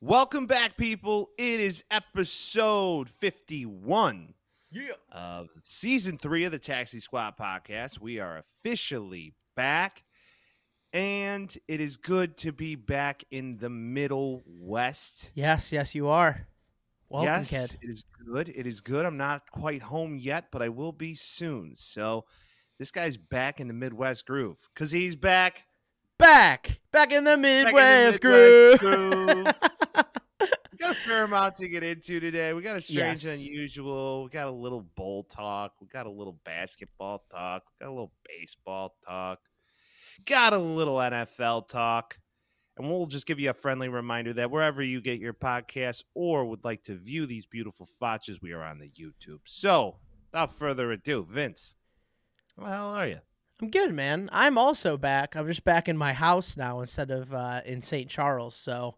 Welcome back, people. It is episode 51 Yeah. of season three of the Taxi Squad podcast. We are officially back, and it is good to be back in the Middle West. Yes, yes, you are. Welcome, yes, kid. it is good. It is good. I'm not quite home yet, but I will be soon. So this guy's back in the Midwest groove because he's back. Back, back in the back in the Midwest, Midwest groove. groove. We got a fair amount to get into today. We got a strange, Yes. unusual. We got a little bowl talk. We got a little basketball talk. We got a little baseball talk. Got a little NFL talk. And we'll just give you a friendly reminder that wherever you get your podcast or would like to view these beautiful fotches, we are on the YouTube. So, without further ado, Vince, how the hell are you? I'm good, man. I'm also back. I'm just back in my house now instead of uh, in St. Charles. So,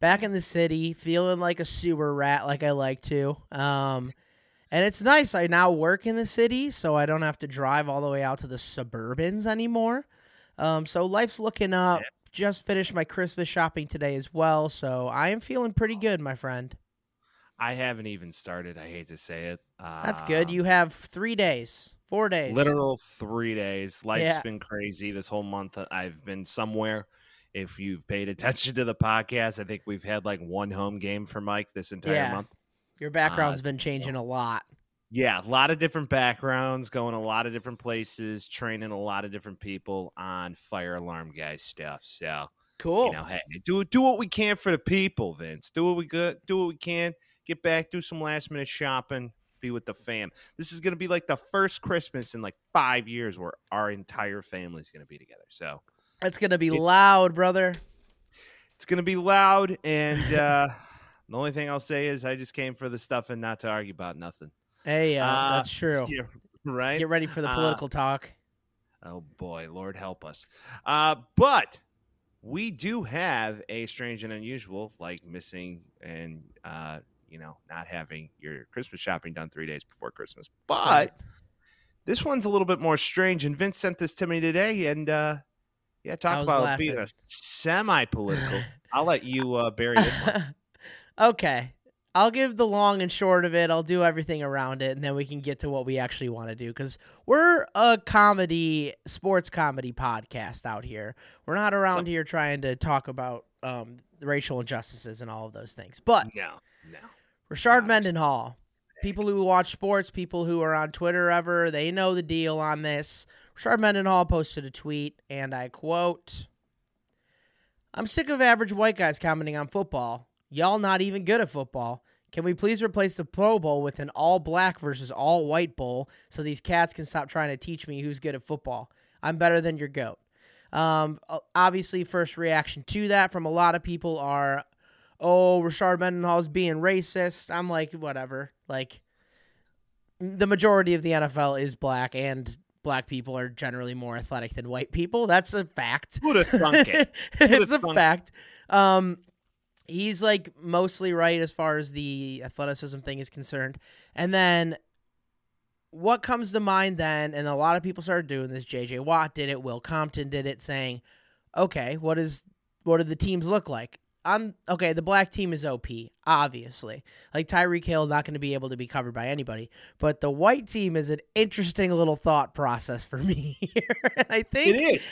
back in the city, feeling like a sewer rat, like I like to. Um, and it's nice. I now work in the city, so I don't have to drive all the way out to the suburbans anymore. Um, so life's looking up. Just finished my Christmas shopping today as well, so I am feeling pretty good, my friend. I haven't even started. I hate to say it. That's good. Um, You have three days, four days. literal three days. Life's Yeah. been crazy this whole month. uh, I've been somewhere. If you've paid attention to the podcast, I think we've had like one home game for Mike this entire Yeah. month. Your background's Uh, been changing a lot. Yeah, a lot of different backgrounds, going a lot of different places, training a lot of different people on fire alarm guy stuff. So Cool. you know, hey, do do what we can for the people, Vince. Do what we good, do what we can. Get back, do some last minute shopping, be with the fam. This is gonna be like the first Christmas in like five years where our entire family's gonna be together. So it's gonna be it- loud, brother. it's gonna be loud, and uh, the only thing I'll say is I just came for the stuff and not to argue about nothing. Hey, uh, Uh, that's true. Yeah, right. Get ready for the Uh, political talk. Oh boy, Lord help us. Uh, but we do have a strange and unusual, like missing and uh, you know, not having your Christmas shopping done three days before Christmas. But this one's a little bit more strange. And Vince sent this to me today, and uh, yeah, talk about being a semi-political. I'll let you uh, bury this one. okay. I'll give the long and short of it. I'll do everything around it, and then we can get to what we actually want to do. Because we're a comedy, sports comedy podcast out here. We're not around So- here trying to talk about um, racial injustices and all of those things. But No, no. Rashard Not Mendenhall. People who watch sports, people who are on Twitter ever, they know the deal on this. Rashard Mendenhall posted a tweet, and I quote I'm sick of average white guys commenting on football. Y'all not even good at football. Can we please replace the Pro Bowl with an all black versus all white bowl so these cats can stop trying to teach me who's good at football? I'm better than your goat. Um, obviously, first reaction to that from a lot of people are, oh, Rashard Mendenhall's being racist. I'm like, whatever. Like, the majority of the NFL is black, and black people are generally more athletic than white people. That's a fact. Who'd have thunk it? it's a fact. Um, he's like mostly right as far as the athleticism thing is concerned. And then what comes to mind then, and a lot of people started doing this. JJ Watt did it. Will Compton did it, saying, "Okay, what is what do the teams look like?" On okay, the black team is OP, obviously. Like Tyreek Hill, not going to be able to be covered by anybody. But the white team is an interesting little thought process for me here. and I think It is.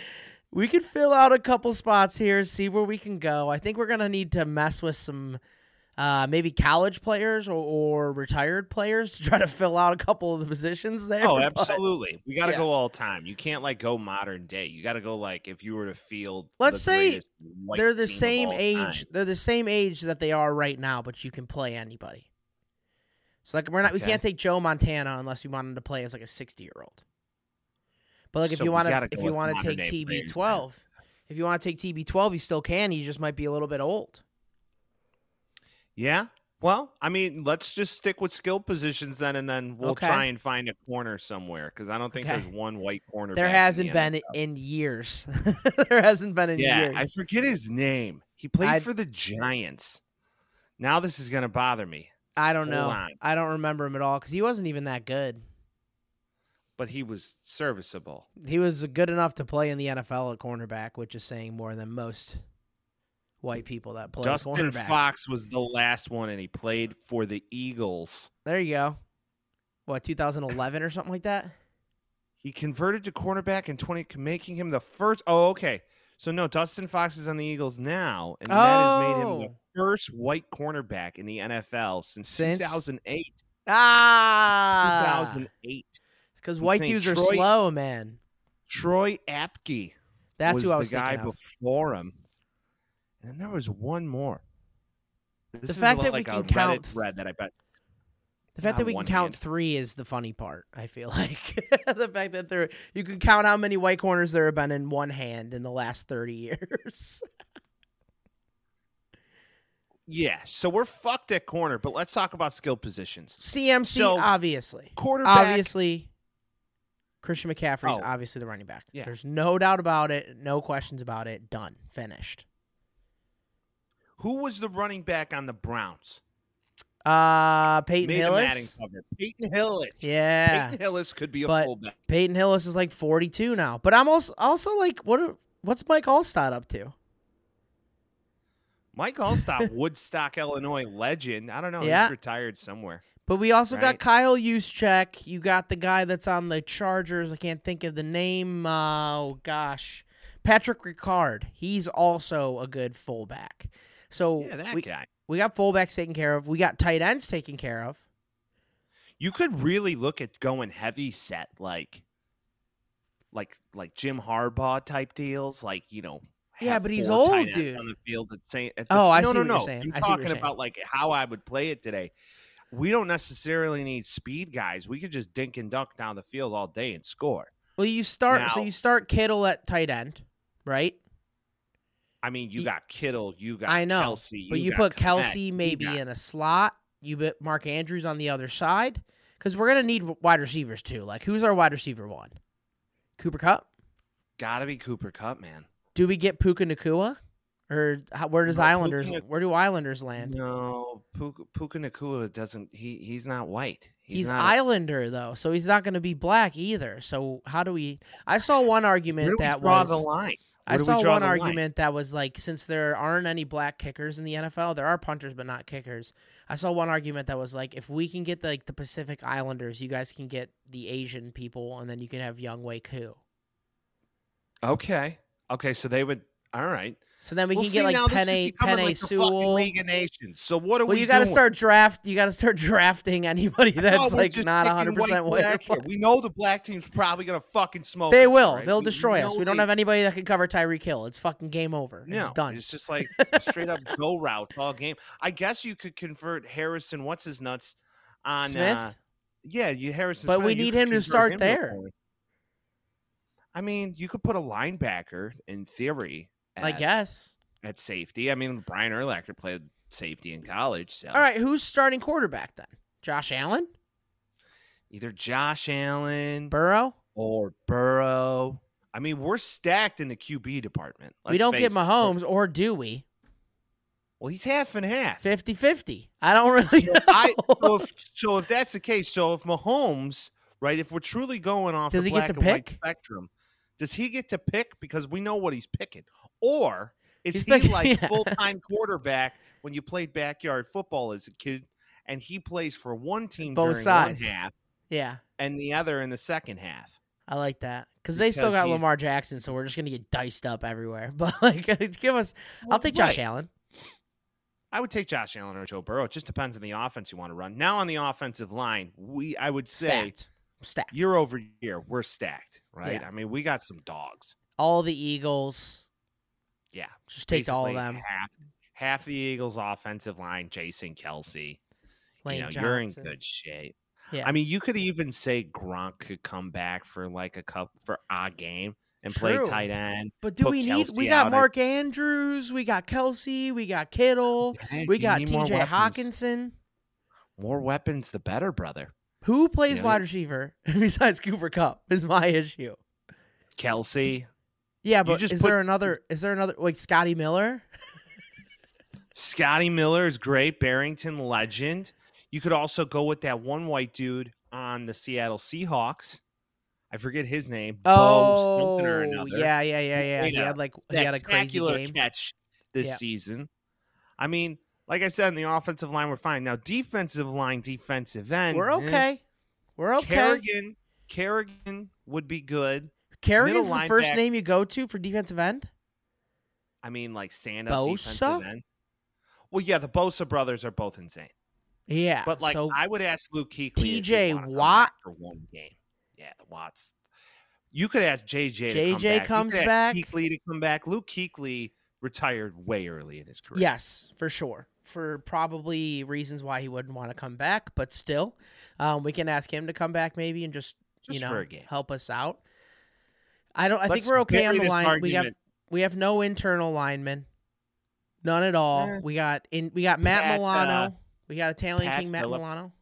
we could fill out a couple spots here, see where we can go. I think we're gonna need to mess with some uh, maybe college players or, or retired players to try to fill out a couple of the positions there. Oh, but absolutely. We got to yeah. go all time. You can't like go modern day. You got to go like if you were to field. Let's say They're the same age. time. They're the same age that they are right now, but you can play anybody. So like we're not we can't take Joe Montana unless you want him to play as like a sixty year old. But like if you want to if you want to take TB twelve, if you want to take TB twelve, you still can. You just might be a little bit old. Yeah. Well, I mean, let's just stick with skill positions then, and then we'll Okay. try and find a corner somewhere because I don't think Okay. there's one white corner. There hasn't been in years. there hasn't been in Yeah, years. I forget his name. He played I'd- for the Giants. Now this is gonna bother me, I don't Hold know. on. I don't remember him at all because he wasn't even that good. but he was serviceable. He was good enough to play in the NFL at cornerback, which is saying more than most white people that play Dustin cornerback. Fox was the last one, and he played for the Eagles. There you go. What 2011 or something like that? He converted to cornerback in 20, making him the first. Oh, okay. So no, Dustin Fox is on the Eagles now, and that has made him the Oh. first white cornerback in the NFL since, Since- 2008. Ah, 2008. because white dudes are slow, man. Troy Apke That's was who I the was guy thinking of. before him, and then there was one more. This is fact that we can count- thread that I bet The fact that we can count hand. three is the funny part. I feel like the fact that there you can count how many white corners there have been in one hand in the last thirty years. Yeah, so we're fucked at corner, but let's talk about skill positions. CMC, So, obviously, Quarterback, obviously, Christian McCaffrey's Oh. obviously the running back. Yeah. There's no doubt about it. No questions about it. Done. Finished. Who was the running back on the Browns? Uh, Peyton Made Hillis. Peyton Hillis. Yeah, Peyton Hillis could be a But- fullback. Peyton Hillis is like 42 now. But I'm also also like, what? are- What's Mike Alstott up to? Mike Alstott, Woodstock, Illinois legend. I don't know. Yeah. He's retired somewhere. But we also got Kyle Juszczyk. You got the guy that's on the Chargers. I can't think of the name. Uh, oh gosh, Patrick Ricard. He's also a good fullback. So Yeah, we, guy. we got fullbacks taken care of. We got tight ends taken care of. You could really look at going heavy set, like, like, like Jim Harbaugh type deals, like you know. Yeah, but he's old, dude. On the field at same. At the, Oh, I no, see no, what you're saying. I'm I see what you're talking about like how I would play it today. We don't necessarily need speed guys. We could just dink and dunk down the field all day and score. Well, you start. so you start Kittle at tight end, right? I mean, you got Kittle, you got I know, Kelce, But you, put Kelce maybe got- in a slot. You put Mark Andrews on the other side because we're gonna need wide receivers too. Like, who's our wide receiver one? Cooper Kupp. Gotta be Cooper Kupp, man. Do we get Puka Nacua, or how, where does No, Islanders? Puka where do Islanders land? No, Puka, Puka Nacua doesn't. He he's not white. He's, He's, not a- Islander though, so he's not going to be black either. So how do we? I saw one argument that draw was. the line? I Where saw one argument that was like, since there aren't any black kickers in the NFL, there are punters but not kickers. I saw one argument that was like, if we can get the, like the Pacific Islanders, you guys can get the Asian people, and then you can have Younghoe Koo. Okay, okay. So they would. All right. So then we Well, can see, get like Penny Penny like Sewell. League of Nations. So what are Well, we? you got to start draft. You got to start drafting anybody that's like not picking 100 percent white. We know the black team's probably gonna fucking smoke. They us, will. right? They'll We destroy us. We don't have anybody that can cover Tyreek Hill. It's fucking game over. No, it's done. It's just like straight up go route all game. I guess you could convert Harrison. What's his nuts on Smith. Uh, yeah, you Harrison. But Smith, we need him to start him there. I mean, you could put a linebacker in theory. I guess. at safety. I mean, Brian Urlacher played safety in college, so All right, who's starting quarterback then? Josh Allen, either Josh Allen Burrow. or Burrow. I mean, we're stacked in the QB department. we let's don't get face it. Mahomes, or do we? Well, he's half and half. 50-50. I don't really So, know. I, so, if, so if that's the case, so if Mahomes, right, if we're truly going off Does the he get to and white pick? spectrum, does he get to pick because we know what he's picking, or is He's he picking- like yeah. full time quarterback when you played backyard football as a kid, and he plays for one team Both during sides. one half yeah, and the other in the second half? I like that because they still got he- Lamar Jackson, so we're just gonna get diced up everywhere. But like, give us. I'll take Josh Right. Allen. I would take Josh Allen or Joe Burrow. It just depends on the offense you want to run. Now on the offensive line, we I would say. Stacked. year over year we're stacked, right? Yeah. I mean, we got some dogs. All the Eagles. Yeah, Just take all of them. Half, half the Eagles' offensive line, Jason Kelce. Lane you know, Johnson. you're in good shape. Yeah. I mean, you could even say Gronk could come back for like a cup for a game and play tight end. But do we need? Kelce We got out at- Mark Andrews. We got Kelce. We got Kittle. We got need T.J. Hockenson. More weapons, the better, brother. Who plays Yeah. wide receiver besides Cooper Kupp? Is my issue. Kelce, Yeah, but just is put- there another? Is there another like Scotty Miller? Scotty Miller is great. Barrington legend. You could also go with that one white dude on the Seattle Seahawks. I forget his name. Oh, yeah, yeah, yeah, yeah. Made He had like he had a crazy game. catch this Yeah. season. I mean, like I said, in the offensive line, we're fine. Now, defensive line, defensive end, We're eh, okay. We're okay. Kerrigan, Kerrigan would be good. Kerrigan's the first linebacker- name you go to for defensive end. I mean, like stand up defensive end. Well, yeah, the Bosa brothers are both insane. Yeah, But like, so I would ask Luke Kuechly. TJ Watt? for one game. Yeah, the Watts. You could ask JJ. to come JJ back. Comes back. Kuechly to come back. Luke Kuechly retired way early in his career. yes, for sure, for probably reasons why he wouldn't want to come back, but still, um, we can ask him to come back maybe and just, Just you know help us out. I don't. I think Let's we're okay on the this line. We have we have no internal linemen, none at all. Eh. We got in. We got Matt Pat, Milano. uh, we got Italian Pat King Matt Phillip. Milano.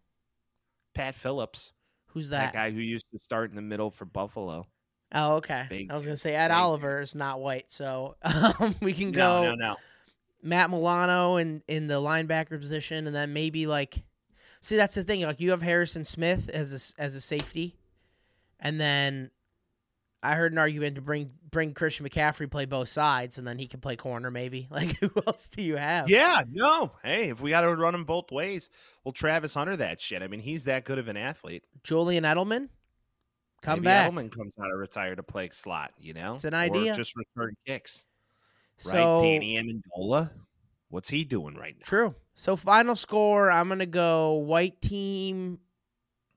Pat Phillips, Who's that that? guy who used to start in the middle for Buffalo. Oh, okay. Big- I was gonna say Ed Oliver is not white, so um, we can go. No, go no, no. Matt Milano in in the linebacker position, and then maybe like, see that's the thing. Like you have Harrison Smith as a as a safety, and then I heard an argument to bring bring Christian McCaffrey play both sides, and then he can play corner maybe. Like who else do you have? Yeah, no. Hey, if we got to run them both ways, well, Travis Hunter that shit. I mean, he's that good of an athlete. Julian Edelman, come Maybe back. Edelman comes out of retire to play slot. You know, It's an Or idea. just return kicks. So right, Danny Amendola. What's he doing right now? True. So final score, I'm gonna go white team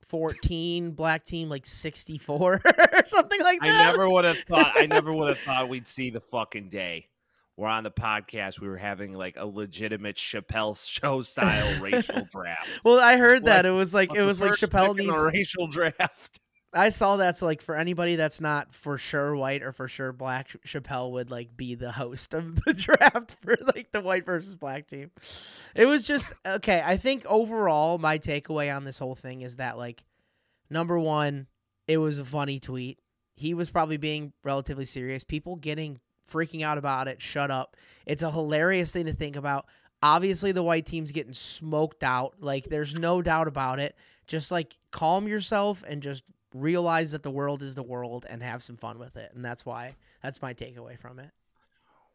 14, black team like 64 or something like that. I never would have thought. I never would have thought we'd see the fucking day. We're on the podcast. We were having like a legitimate Chappelle show style racial draft. Well, I heard that it was like it was like Chappelle pick in the needs. racial draft. I saw that. So like for anybody that's not for sure white or for sure black, Chappelle would like be the host of the draft for like the white versus black team. It was just okay. I think overall my takeaway on this whole thing is that like number one, it was a funny tweet. He was probably being relatively serious. People getting freaking out about it. Shut up. It's a hilarious thing to think about. Obviously, the white team's getting smoked out. Like, there's no doubt about it. Just like calm yourself and just realize that the world is the world and have some fun with it. And that's why that's my takeaway from it.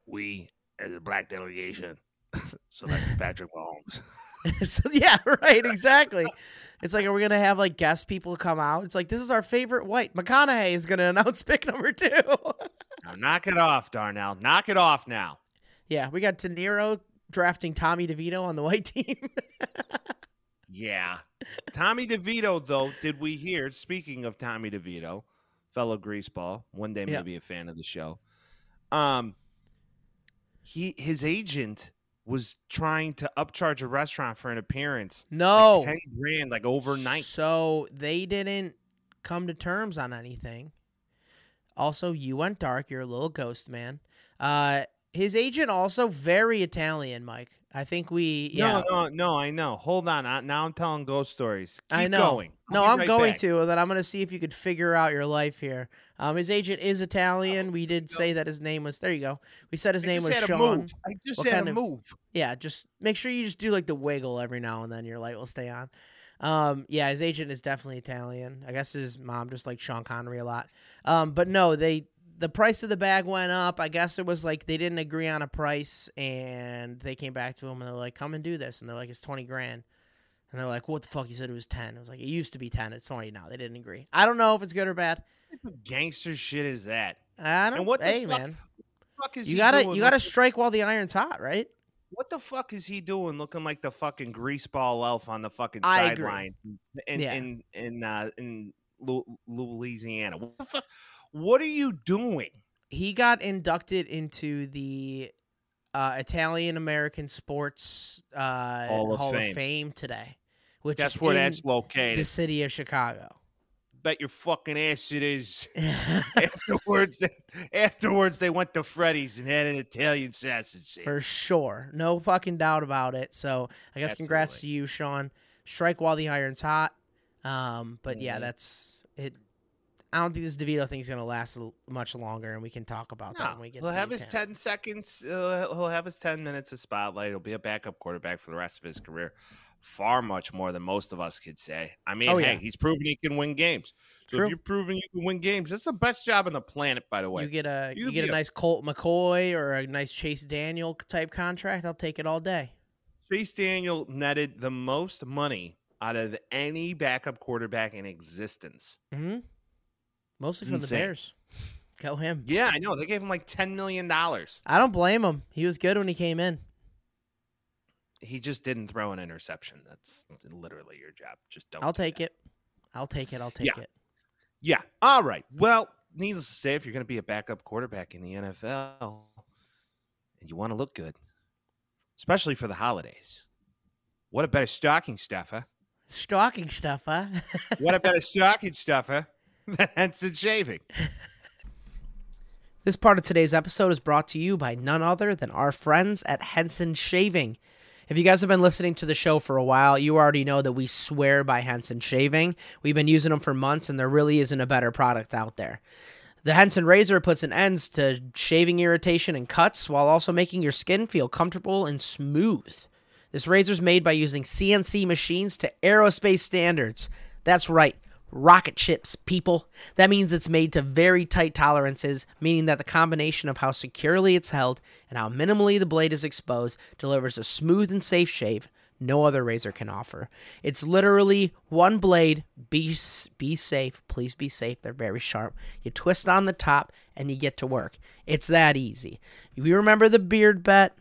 We, as a black delegation, selected Patrick Mahomes. so yeah, right, exactly. It's like, are we gonna have like guest people come out? It's like this is our favorite white. McConaughey is gonna announce pick number two. now knock it off, Darnell. Knock it off now. yeah, we got De Niro drafting Tommy DeVito on the white team. Yeah. Tommy DeVito, though, did we hear? Speaking of Tommy DeVito, fellow greaseball, one day Yeah. maybe a fan of the show. Um, he his agent was trying to upcharge a restaurant for an appearance. no, like ten grand, like overnight. So they didn't come to terms on anything. Also, you went dark. You're a little ghost man. Uh, his agent also very Italian, Mike. I think we yeah. No, no, no. I know. Hold on. I, now I'm telling ghost stories. Keep I know. Going. No, I'm right going back. to, and then I'm going to see if you could figure out your life here. Um, his agent is Italian. We did say that his name was. There you go. We said his I name was Sean. I just What had to of- move. Yeah, just make sure you just do like the wiggle every now and then. Your light will stay on. Um, yeah, his agent is definitely Italian. I guess his mom just liked Sean Connery a lot. Um, but no, they the price of the bag went up. I guess it was like they didn't agree on a price, and they came back to him and they're like, "Come and do this," and they're like, "It's twenty grand." And they're like, "What the fuck? You said it was 10. It was like it used to be ten. It's twenty now. They didn't agree. I don't know if it's good or bad. What type of gangster shit is that? I don't. And what the hey, fuck- man, Fuck is you he gotta doing you gotta strike while the iron's hot, right? What the fuck is he doing looking like the fucking greaseball elf on the fucking sideline in Yeah. in in uh, in Louisiana? What the fuck? What are you doing? he got inducted into the uh, Italian American Sports uh, Hall Hall, of of, Fame. Fame. today, which is where in that's located? the city of Chicago. Bet your fucking ass it is. afterwards, they, afterwards they went to Freddy's and had an Italian sausage. For sure, no fucking doubt about it. So I guess congrats to you, Sean. Strike while the iron's hot. Um, but yeah, Mhm. that's it. I don't think this DeVito thing's gonna last much longer, and we can talk about that when we get. he'll to have his 10. 10 seconds. Uh, he'll have his 10 minutes of spotlight. He'll be a backup quarterback for the rest of his career. Far much more than most of us could say. I mean, Oh, hey, yeah. he's proven he can win games. So True. if you're proving you can win games, that's the best job on the planet, by the way. You get a You you get a a- nice Colt McCoy or a nice Chase Daniel type contract. I'll take it all day. Chase Daniel netted the most money out of any backup quarterback in existence. hmm Mostly It's from the. Bears. Go him. Yeah, I know. They gave him like $10 million. I don't blame him. He was good when he came in. He just didn't throw an interception. That's literally your job. Just don't. I'll do take that. it. I'll take it. I'll take Yeah. it. Yeah. All right. Well, needless to say, if you're going to be a backup quarterback in the NFL and you want to look good, especially for the holidays, what a better stocking stuffer. Stocking stuff, huh? What a better stocking stuffer than Henson Shaving. This part of today's episode is brought to you by none other than our friends at Henson Shaving. If you guys have been listening to the show for a while, you already know that we swear by Henson Shaving. We've been using them for months, and there really isn't a better product out there. The Henson razor puts an end to shaving irritation and cuts while also making your skin feel comfortable and smooth. This razor is made by using CNC machines to aerospace standards. That's right, rocket ships, people. That means it's made to very tight tolerances, meaning that the combination of how securely it's held and how minimally the blade is exposed delivers a smooth and safe shave no other razor can offer. It's literally one blade. Be be safe, please be safe. They're very sharp. You twist on the top and you get to work. It's that easy. You remember the beard bet?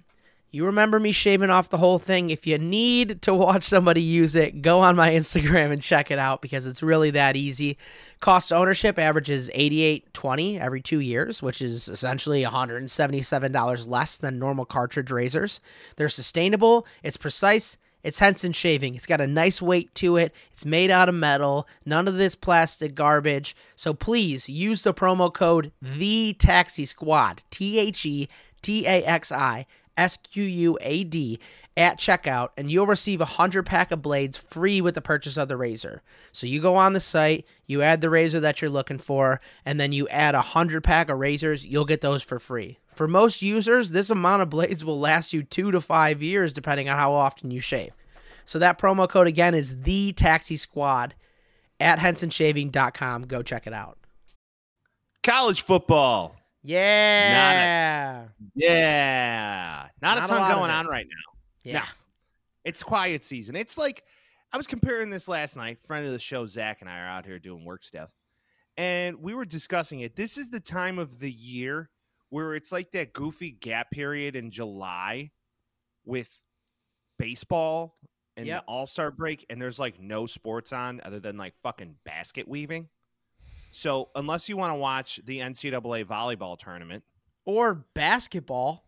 You remember me shaving off the whole thing. If you need to watch somebody use it, go on my Instagram and check it out because it's really that easy. Cost ownership averages 88.20 every 2 years, which is essentially $177 less than normal cartridge razors. They're sustainable, it's precise, it's Henson shaving. It's got a nice weight to it. It's made out of metal. None of this plastic garbage. So please use the promo code the Taxi Squad. T H E T A X I S Q U A D at checkout, and you'll receive a hundred pack of blades free with the purchase of the razor. So you go on the site, you add the razor that you're looking for, and then you add a hundred pack of razors. You'll get those for free. For most users, this amount of blades will last you two to five years, depending on how often you shave. So that promo code again is the Taxi Squad at HensonShaving.com. Go check it out. College football. Yeah. Yeah. Not, Not a a ton of going on right now. Yeah. No. It's quiet season. It's like I was comparing this last night. Friend of the show, Zach, and I are out here doing work stuff. And we were discussing it. This is the time of the year where it's like that goofy gap period in July with baseball and Yep. the All Star break, and there's like no sports on other than like fucking basket weaving. So unless you want to watch the NCAA volleyball tournament, Or basketball.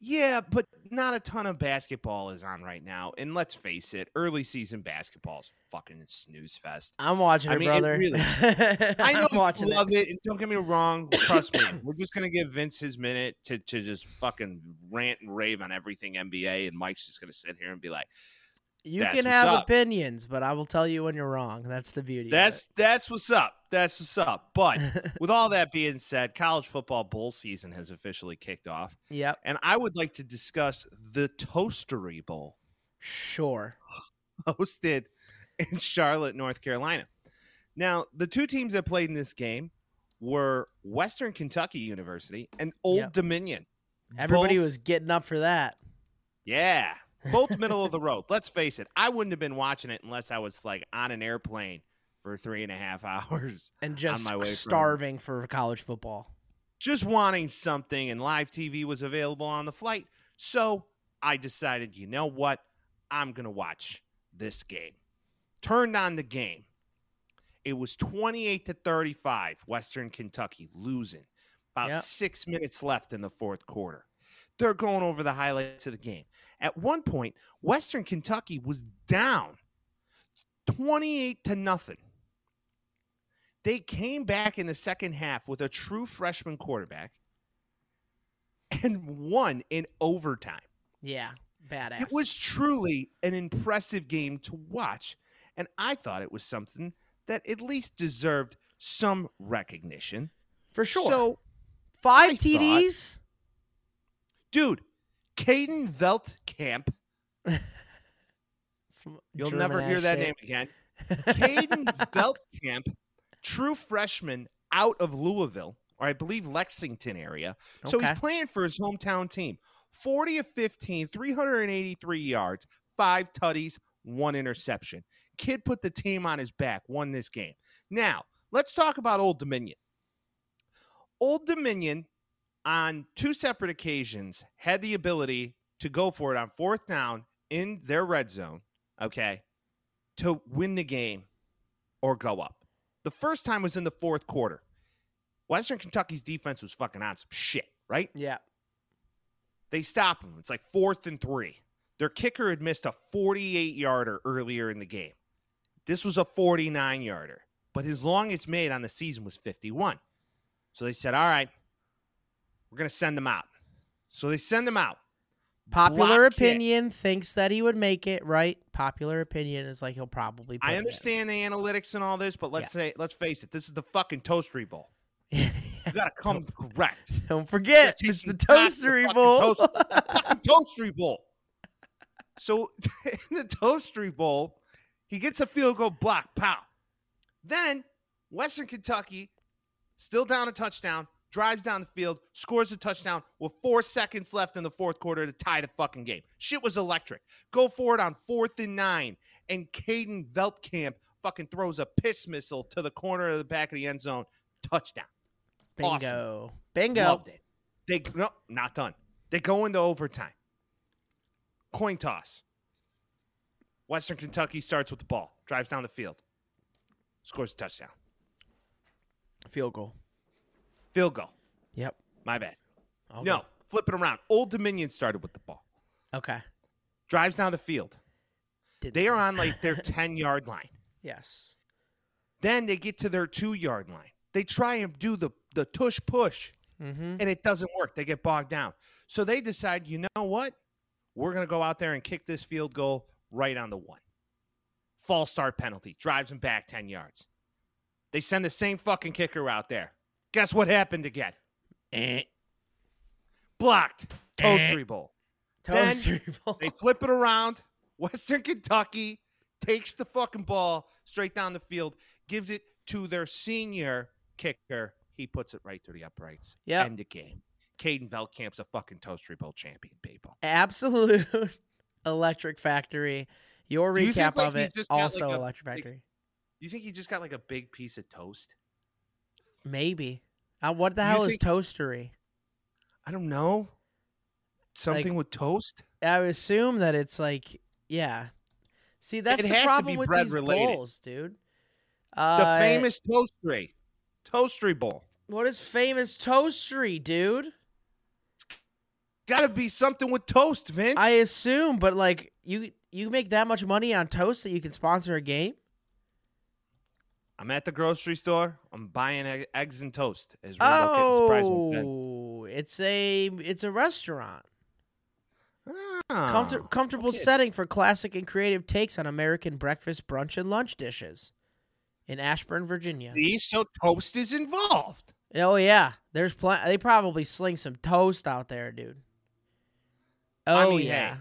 yeah, but not a ton of basketball is on right now. And let's face it, early season basketball is fucking snooze fest. I'm watching I it, mean, it brother. really- I know I'm watching it. love it. and don't get me wrong. Trust me, we're just gonna give Vince his minute to to just fucking rant and rave on everything NBA, and Mike's just gonna sit here and be like, You That's can have up. opinions, but I will tell you when you're wrong. That's the beauty. "That's that's what's up. That's what's up." But with all that being said, college football bowl season has officially kicked off, yep. and I would like to discuss the Toastery Bowl. Sure. hosted in Charlotte, North Carolina. Now, the two teams that played in this game were Western Kentucky University and Old Yep. Dominion. Everybody Both- was getting up for that. Yeah, both middle of the road. Let's face it, I wouldn't have been watching it unless I was like on an airplane for three and a half hours, And just my way starving for college football. just wanting something, and live TV was available on the flight. So I decided, you know what? I'm going to watch this game. Turned on the game. It was 28 to 35, Western Kentucky losing. About Yep. six minutes left in the fourth quarter. They're going over the highlights of the game. At one point, Western Kentucky was down 28 to nothing. They came back in the second half with a true freshman quarterback and won in overtime. Yeah. Badass. It was truly an impressive game to watch, and I thought it was something that at least deserved some recognition. For sure. So, Five I TDs? Dude, Caden Veltkamp, you'll German never hear that shit. name again. Caden Veltkamp, true freshman out of Louisville, or I believe Lexington area. So he's playing for his hometown team. 40 of 15, 383 yards, five tutties, one interception. Kid put the team on his back, won this game. Now, let's talk about Old Dominion. Old Dominion, on two separate occasions, had the ability to go for it on fourth down in their red zone, okay, to win the game or go up. The first time was in the fourth quarter. Western Kentucky's defense was fucking on some shit, right? Yeah. They stop him. It's like fourth and three. Their kicker had missed a 48 yarder earlier in the game. This was a 49 yarder, but his longest made on the season was 51. So they said, all right, we're going to send them out. So they send them out. Popular Block kick. opinion thinks that he would make it, right? Popular opinion is like he'll probably put I understand the analytics and all this, but let's say, let's face it, this is the fucking toastery bowl. You got to come correct. Don't forget, it's the taking back the Toastery Bowl. toast- toastery bowl. So in the toastery bowl, he gets a field goal block, pow. Then Western Kentucky, still down a touchdown, drives down the field, scores a touchdown with four seconds left in the fourth quarter to tie the fucking game. Shit was electric. Go for it on fourth and nine, and Caden Veltkamp fucking throws a piss missile to the corner of the back of the end zone. Touchdown. Bingo. Bingo. Loved it. They no, not done. They go into overtime. Coin toss. Western Kentucky starts with the ball, drives down the field, scores a touchdown. Field goal. Field goal. Yep. My bad. Okay. No, flip it around. Old Dominion started with the ball, Okay. drives down the field. Did They are on like their 10 yard line. Yes. Then they get to their two yard line. They try and do the, the tush push, Mm-hmm. and it doesn't work. They get bogged down. So they decide, you know what? We're going to go out there and kick this field goal right on the one. False start penalty, drives them back 10 yards. They send the same fucking kicker out there. Guess what happened again? Eh. Blocked. Eh. Toastery bowl. Then Toastery Bowl. They flip it around. Western Kentucky takes the fucking ball straight down the field, gives it to their senior kicker. He puts it right through the uprights. Yep. End the game. Caden Veltkamp's a fucking Toastery Bowl champion, people. Absolute Electric Factory. Your Do you think, recap like, of it got, also like, Electric Factory. You think he just got like a big piece of toast? Maybe. Uh, what the you hell is think- toastery? I don't know. Something with toast? I would assume that it's like, yeah. See, that's It the has to problem be with bread these related. bowls, dude. The Uh, famous Toastery. Toastery Bowl. What is famous toastery, dude? Gotta be something with toast, Vince. I assume, but like you you make that much money on toast that you can sponsor a game? I'm at the grocery store. I'm buying egg- eggs and toast. As. Oh, it's a it's a restaurant. Ah, Comfort- comfortable okay. setting for classic and creative takes on American breakfast, brunch, and lunch dishes in Ashburn, Virginia. See, so toast is involved. Oh yeah, there's pl- They probably sling some toast out there, dude. Oh I mean, hey, yeah.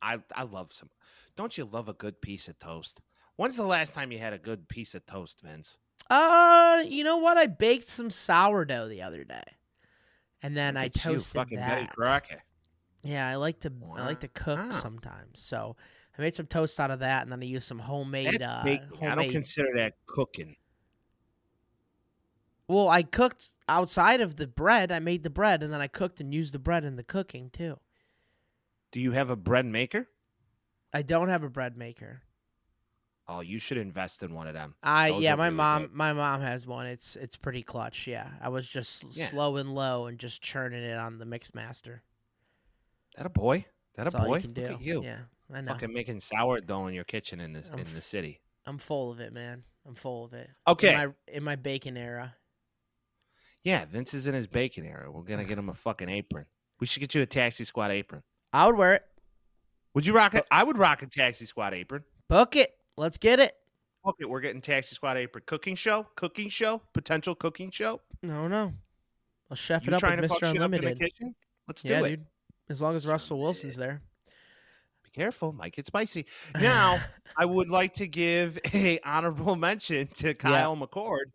I I love some. Don't you love a good piece of toast? When's the last time you had a good piece of toast, Vince? Uh, you know what? I baked some sourdough the other day, and then I at you, toasted fucking Betty that. Crocker. Yeah, I like to I like to cook Wow. sometimes. So I made some toast out of that, and then I used some homemade. Uh, baking. I don't consider that cooking. well, I cooked outside of the bread. I made the bread, and then I cooked and used the bread in the cooking too. Do you have a bread maker? I don't have a bread maker. Oh, you should invest in one of them. I Those yeah, my really mom good. my mom has one. It's it's pretty clutch. Yeah, I was just Yeah. slow and low and just churning it on the mix master. That a boy? That a That's all boy? you can do. Look at you. Yeah, I know. Fucking making sourdough in your kitchen in this I'm in the city. I'm full of it, man. I'm full of it. Okay. In my, in my bacon era. Yeah, Vince is in his bacon era. We're gonna get him a fucking apron. We should get you a taxi squad apron. I would wear it. Would you rock it? I would rock a taxi squad apron. Book it. Let's get it. Okay, we're getting Taxi Squad apron. Cooking show, cooking show, potential cooking show. No, no. I'll chef You it up with to Mr. up in the Unlimited. Let's do Yeah, it. dude. As long as Russell Wilson's there. Be careful, might get spicy. Now, I would like to give a honorable mention to Kyle McCord,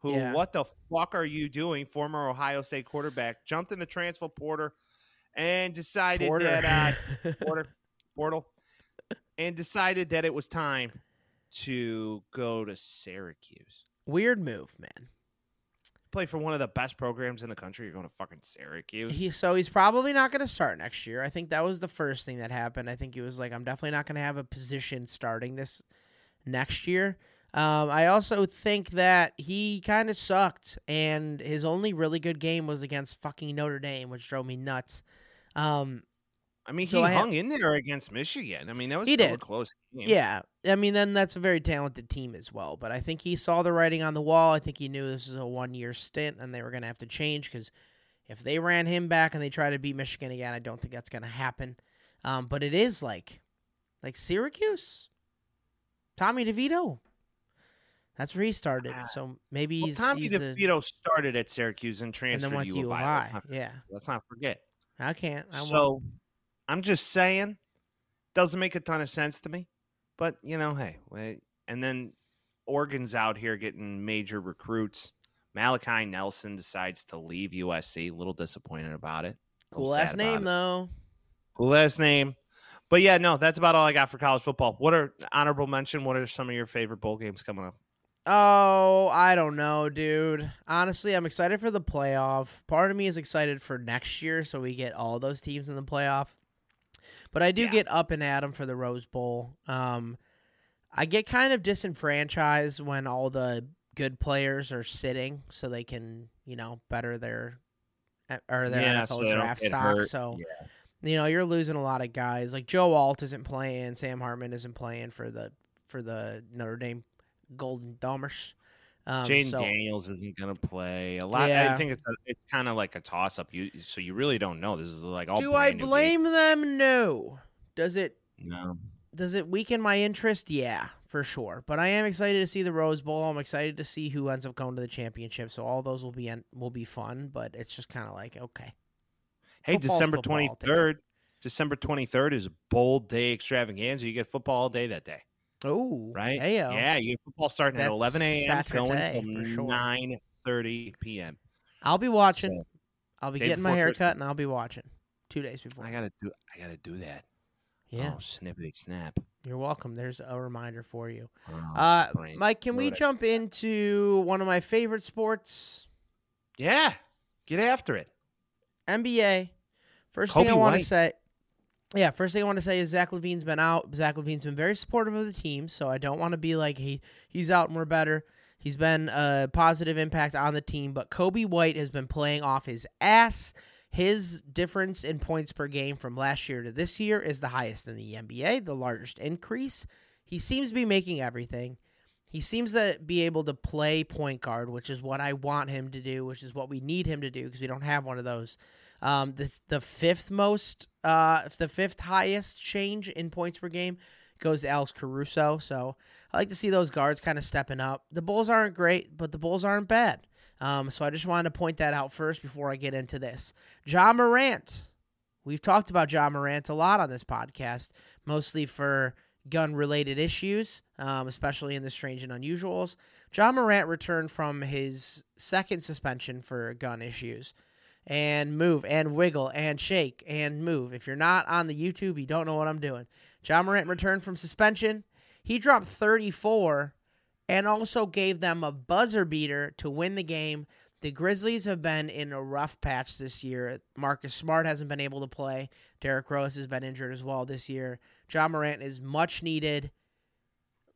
who Yeah. what the fuck are you doing? Former Ohio State quarterback jumped in the transfer portal and decided Porter. that uh, porter portal and decided that it was time to go to Syracuse. Weird move, man. Play for one of the best programs in the country. You're going to fucking Syracuse. He so he's probably not going to start next year. I think that was the first thing that happened. I think he was like, I'm definitely not going to have a position starting this next year. Um, I also think that he kind of sucked, and his only really good game was against fucking Notre Dame, which drove me nuts. Um, I mean, So he I have- hung in there against Michigan. I mean, that was He a did. close game. Yeah, I mean, then that's a very talented team as well. But I think he saw the writing on the wall. I think he knew this is a one year stint and they were going to have to change because if they ran him back and they try to beat Michigan again, I don't think that's going to happen. Um, but it is like, like Syracuse, Tommy DeVito. That's where he started. Ah. So maybe Well, he's, Tommy he's DeVito started at Syracuse and and transferred then went to to U U of of I. I. Yeah, Let's not forget. I can't. I won't. I'm just saying, doesn't make a ton of sense to me. But you know, hey, wait. and then Oregon's out here getting major recruits. Malachi Nelson decides to leave USC. A little disappointed about it. Cool ass sad name it. though. Cool last name. But yeah, no, that's about all I got for college football. What are honorable mention? What are some of your favorite bowl games coming up? Oh, I don't know, dude. Honestly, I'm excited for the playoff. Part of me is excited for next year, so we get all those teams in the playoff. But I do Yeah. get up and at 'em for the Rose Bowl. Um, I get kind of disenfranchised when all the good players are sitting, so they can, you know, better their eh, or their Yeah, NFL don't draft stock. hurt. So Yeah. you know, you're losing a lot of guys. Like Joe Alt isn't playing, Sam Hartman isn't playing for the for the Notre Dame Golden Domers. Um, Jayden so, Daniels isn't going to play. A lot. Yeah. I think it's a, it's kind of like a toss up. You so you really don't know. This is like all. do I blame them? No. Does it. No. does it weaken my interest? Yeah, for sure. But I am excited to see the Rose Bowl. I'm excited to see who ends up going to the championship. So all those will be en- will be fun. But it's just kind of like okay, Hey, Football's December twenty I'll take it. third. December twenty third is a bold day extravaganza. You get football all day that day, oh right? hey Yeah, you get football starting at eleven a.m. going until sure. nine thirty p.m. I'll be watching. So, I'll be getting my before hair Christmas. cut and I'll be watching two days before. I gotta do. I gotta do that. yeah, Oh, snippety snap. you're welcome. There's a reminder for you. Oh, Uh. Mike, can we jump into one of my favorite sports, Yeah, get after it. NBA? First Kobe thing I want to say, yeah, first thing I want to say is Zach LaVine's been out. Zach LaVine's been very supportive of the team, so I don't want to be like he he's out and we're better. He's been a positive impact on the team, but Coby White has been playing off his ass. His difference in points per game from last year to this year is the highest in the NBA, the largest increase. He seems to be making everything. He seems to be able to play point guard, which is what I want him to do, which is what we need him to do because we don't have one of those. Um, the the fifth most, uh, the fifth highest change in points per game goes to Alex Caruso. So I like to see those guards kind of stepping up. The Bulls aren't great, but the Bulls aren't bad. Um, so I just wanted to point that out first before I get into this. Ja Morant. We've talked about Ja Morant a lot on this podcast, mostly for gun related issues, um, especially in the strange and unusuals. Ja Morant returned from his second suspension for gun issues and move and wiggle and shake and move. If you're not on the YouTube, you don't know what I'm doing. Ja Morant returned from suspension. He dropped 34 and also gave them a buzzer beater to win the game. The Grizzlies have been in a rough patch this year. Marcus Smart hasn't been able to play. Derrick Rose has been injured as well this year. Ja Morant is much needed.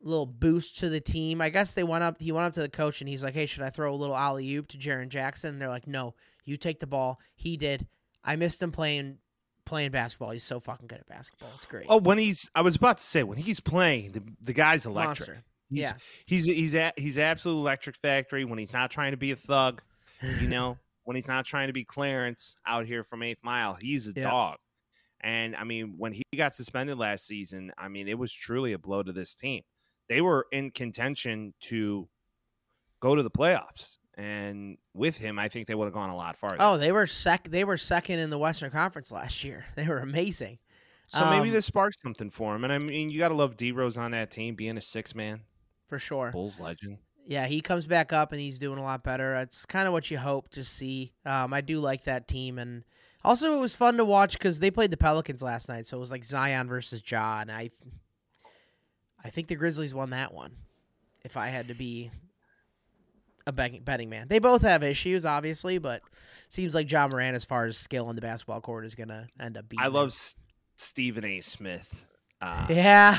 Little boost to the team. I guess they went up. He went up to the coach and he's like, "Hey, should I throw a little alley oop to Jaren Jackson?" And they're like, "No, you take the ball." He did. I missed him playing playing basketball. He's so fucking good at basketball. It's great. Oh, when he's, I was about to say, when he's playing, the, the guy's electric. Monster. He's, Yeah. he's he's a, he's absolute electric factory. When he's not trying to be a thug, you know, when he's not trying to be Clarence out here from Eighth Mile, he's a Yeah. dog. And I mean, when he got suspended last season, I mean, it was truly a blow to this team. they were in contention to go to the playoffs. And with him, I think they would have gone a lot farther. Oh, they were sec. They were second in the Western Conference last year. They were amazing. so maybe um, this sparks something for him. And I mean, you got to love D Rose on that team, being a six man, for sure. Bulls legend. Yeah, he comes back up and he's doing a lot better. It's kind of what you hope to see. Um, I do like that team, and also it was fun to watch because they played the Pelicans last night, so it was like Zion versus Ja, and I, I think the Grizzlies won that one. If I had to be a betting, man, they both have issues, obviously, but seems like Ja Morant, as far as skill on the basketball court, is gonna end up being. I love S- Stephen A. Smith uh, Yeah.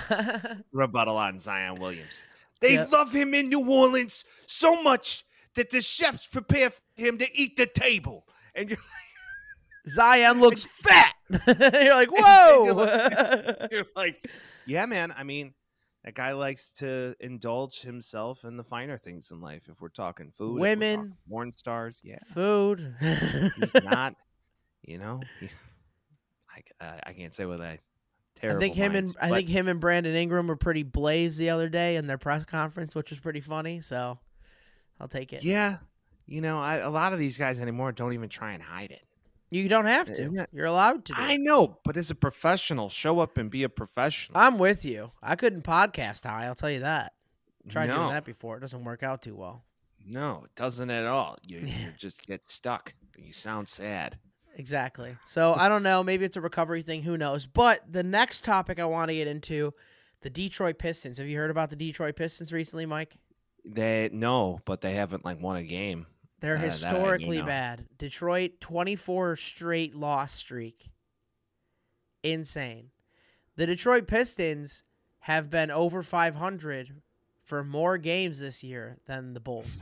rebuttal on Zion Williams. They Yep. love him in New Orleans so much that the chefs prepare him to eat the table. And you're, Zion looks fat. You're like, You're whoa. you're like, yeah, man. I mean, that guy likes to indulge himself in the finer things in life. If we're talking food, Women. talking porn stars, yeah. Food. He's not, you know, I, uh, I can't say what I. I think him and minds, I think him and Brandon Ingram were pretty blazed the other day in their press conference, which was pretty funny. So I'll take it. Yeah, you know, I, a lot of these guys anymore don't even try and hide it. You don't have to. You're allowed to. Do I know, but as a professional, show up and be a professional. I'm with you. I couldn't podcast high. I'll tell you that. Tried no, doing that before. It doesn't work out too well. no, it doesn't at all. You, you just get stuck. You sound sad. Exactly. So I don't know. Maybe it's a recovery thing. Who knows? But the next topic I want to get into, the Detroit Pistons. Have you heard about the Detroit Pistons recently, Mike? They no, but they haven't like won a game. They're Uh, that historically know. bad. Detroit 24 straight loss streak. Insane. The Detroit Pistons have been over 500 for more games this year than the Bulls.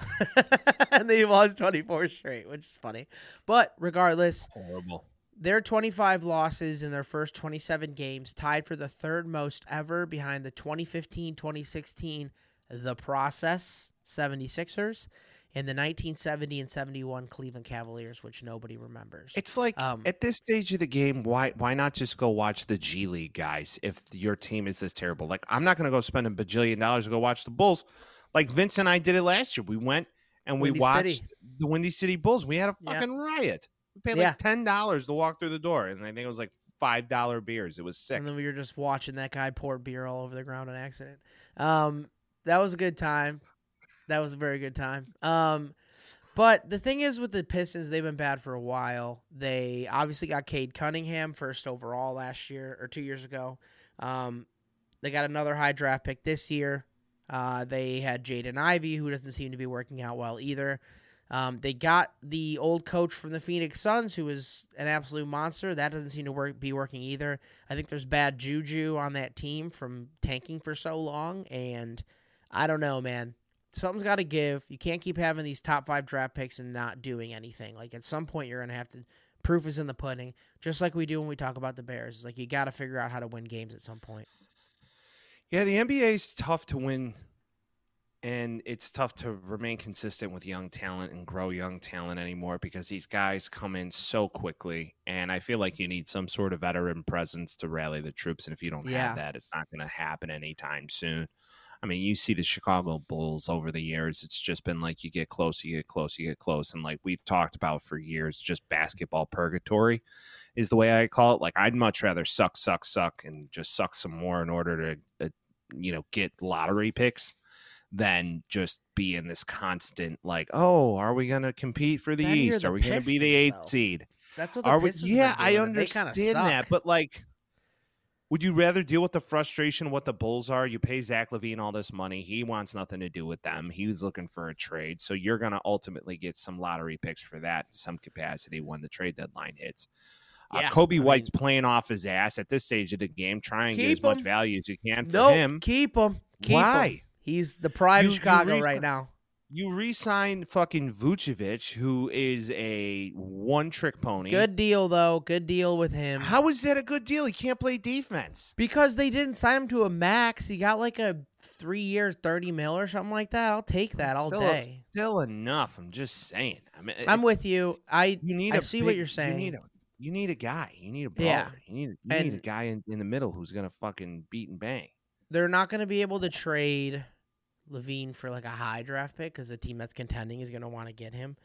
and they lost 24 straight, which is funny. But regardless, Horrible. their 25 losses in their first 27 games tied for the third most ever behind the 2015-2016 The Process 76ers and the 1970 and 71 Cleveland Cavaliers, which nobody remembers. It's like Um, at this stage of the game, why why not just go watch the G League guys if your team is this terrible? Like I'm not going to go spend a bajillion dollars to go watch the Bulls. Like Vince and I did it last year. We went and we Windy watched City. the Windy City Bulls. We had a Yeah. fucking riot. We paid Yeah. like ten dollars to walk through the door, and I think it was like five dollar beers. It was sick. And then we were just watching that guy pour beer all over the ground on accident. Um, that was a good time. That was a very good time. Um, but the thing is with the Pistons, they've been bad for a while. They obviously got Cade Cunningham first overall last year or two years ago. Um, they got another high draft pick this year. Uh, they had Jaden Ivey, who doesn't seem to be working out well either. Um, they got the old coach from the Phoenix Suns, who is an absolute monster. That doesn't seem to work be working either. I think there's bad juju on that team from tanking for so long, and I don't know, man. Something's got to give. You can't keep having these top five draft picks and not doing anything. Like at some point, you're gonna have to. Proof is in the pudding, just like we do when we talk about the Bears. It's like you got to figure out how to win games at some point. Yeah, the NBA is tough to win, and it's tough to remain consistent with young talent and grow young talent anymore because these guys come in so quickly, and I feel like you need some sort of veteran presence to rally the troops. And if you don't Yeah. have that, it's not going to happen anytime soon. I mean, you see the Chicago Bulls over the years; it's just been like you get close, you get close, you get close, and like we've talked about for years, just basketball purgatory is the way I call it. Like I'd much rather suck, suck, suck, and just suck some more in order to, uh, you know, get lottery picks than just be in this constant like, oh, are we going to compete for the Then East? the Are we going to be the eighth though. seed? That's what the Are we? Yeah, I doing, and they kinda understand that, but like. Would you rather deal with the frustration what the Bulls are? You pay Zach LaVine all this money. He wants nothing to do with them. He was looking for a trade. So you're going to ultimately get some lottery picks for that in some capacity when the trade deadline hits. Uh, Coby I White's mean- playing off his ass at this stage of the game, trying to get as much value as you can for Nope, him. keep him. Keep Why? him. He's the pride You- of Chicago right now. You re-signed fucking Vucevic, who is a one-trick pony. Good deal though. Good deal with him. How is that a good deal? He can't play defense. Because they didn't sign him to a max. He got like a three years, thirty mil or something like that. I'll take that all Still- day. Still enough. I'm just saying. I mean, I'm with you. I you need. I see what you're saying. You need a, you need a guy. You need a baller. Yeah. You need, you need a guy in, in the middle who's gonna fucking beat and bang. they're not going to be able to trade LaVine for like a high draft pick because the team that's contending is going to want to get him.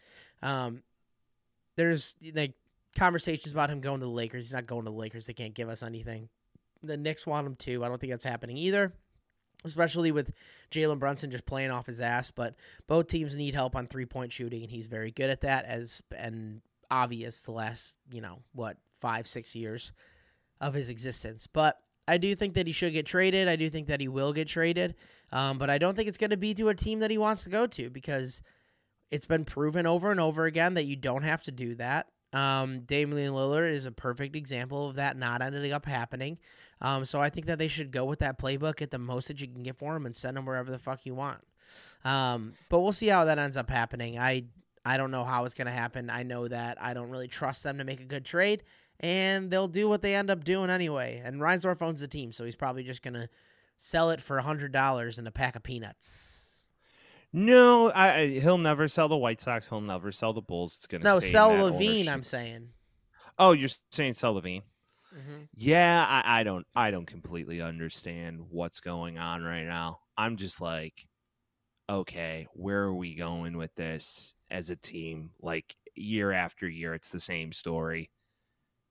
Um, there's like conversations about him going to the Lakers. He's not going to the Lakers. They can't give us anything. The Knicks want him too. I don't think that's happening either, especially with Jalen Brunson just playing off his ass. But both teams need help on three point shooting, and he's very good at that, as been obvious the last you know what five six years of his existence. But I do think that he should get traded. I do think that he will get traded. Um, but I don't think it's going to be to a team that he wants to go to because it's been proven over and over again that you don't have to do that. Um, Damian Lillard is a perfect example of that not ending up happening. Um, so I think that they should go with that playbook, get the most that you can get for him, and send him wherever the fuck you want. Um, but we'll see how that ends up happening. I I don't know how it's going to happen. I know that I don't really trust them to make a good trade, and they'll do what they end up doing anyway. And Reinsdorf owns the team, so he's probably just going to sell it for a hundred dollars and a pack of peanuts. No, I, I, he'll never sell the White Sox. He'll never sell the Bulls. It's gonna no sell that LaVine. ownership. I'm saying. Oh, you're saying sell LaVine? Mm-hmm. Yeah, I, I don't I don't completely understand what's going on right now. I'm just like, okay, where are we going with this as a team? Like year after year, it's the same story.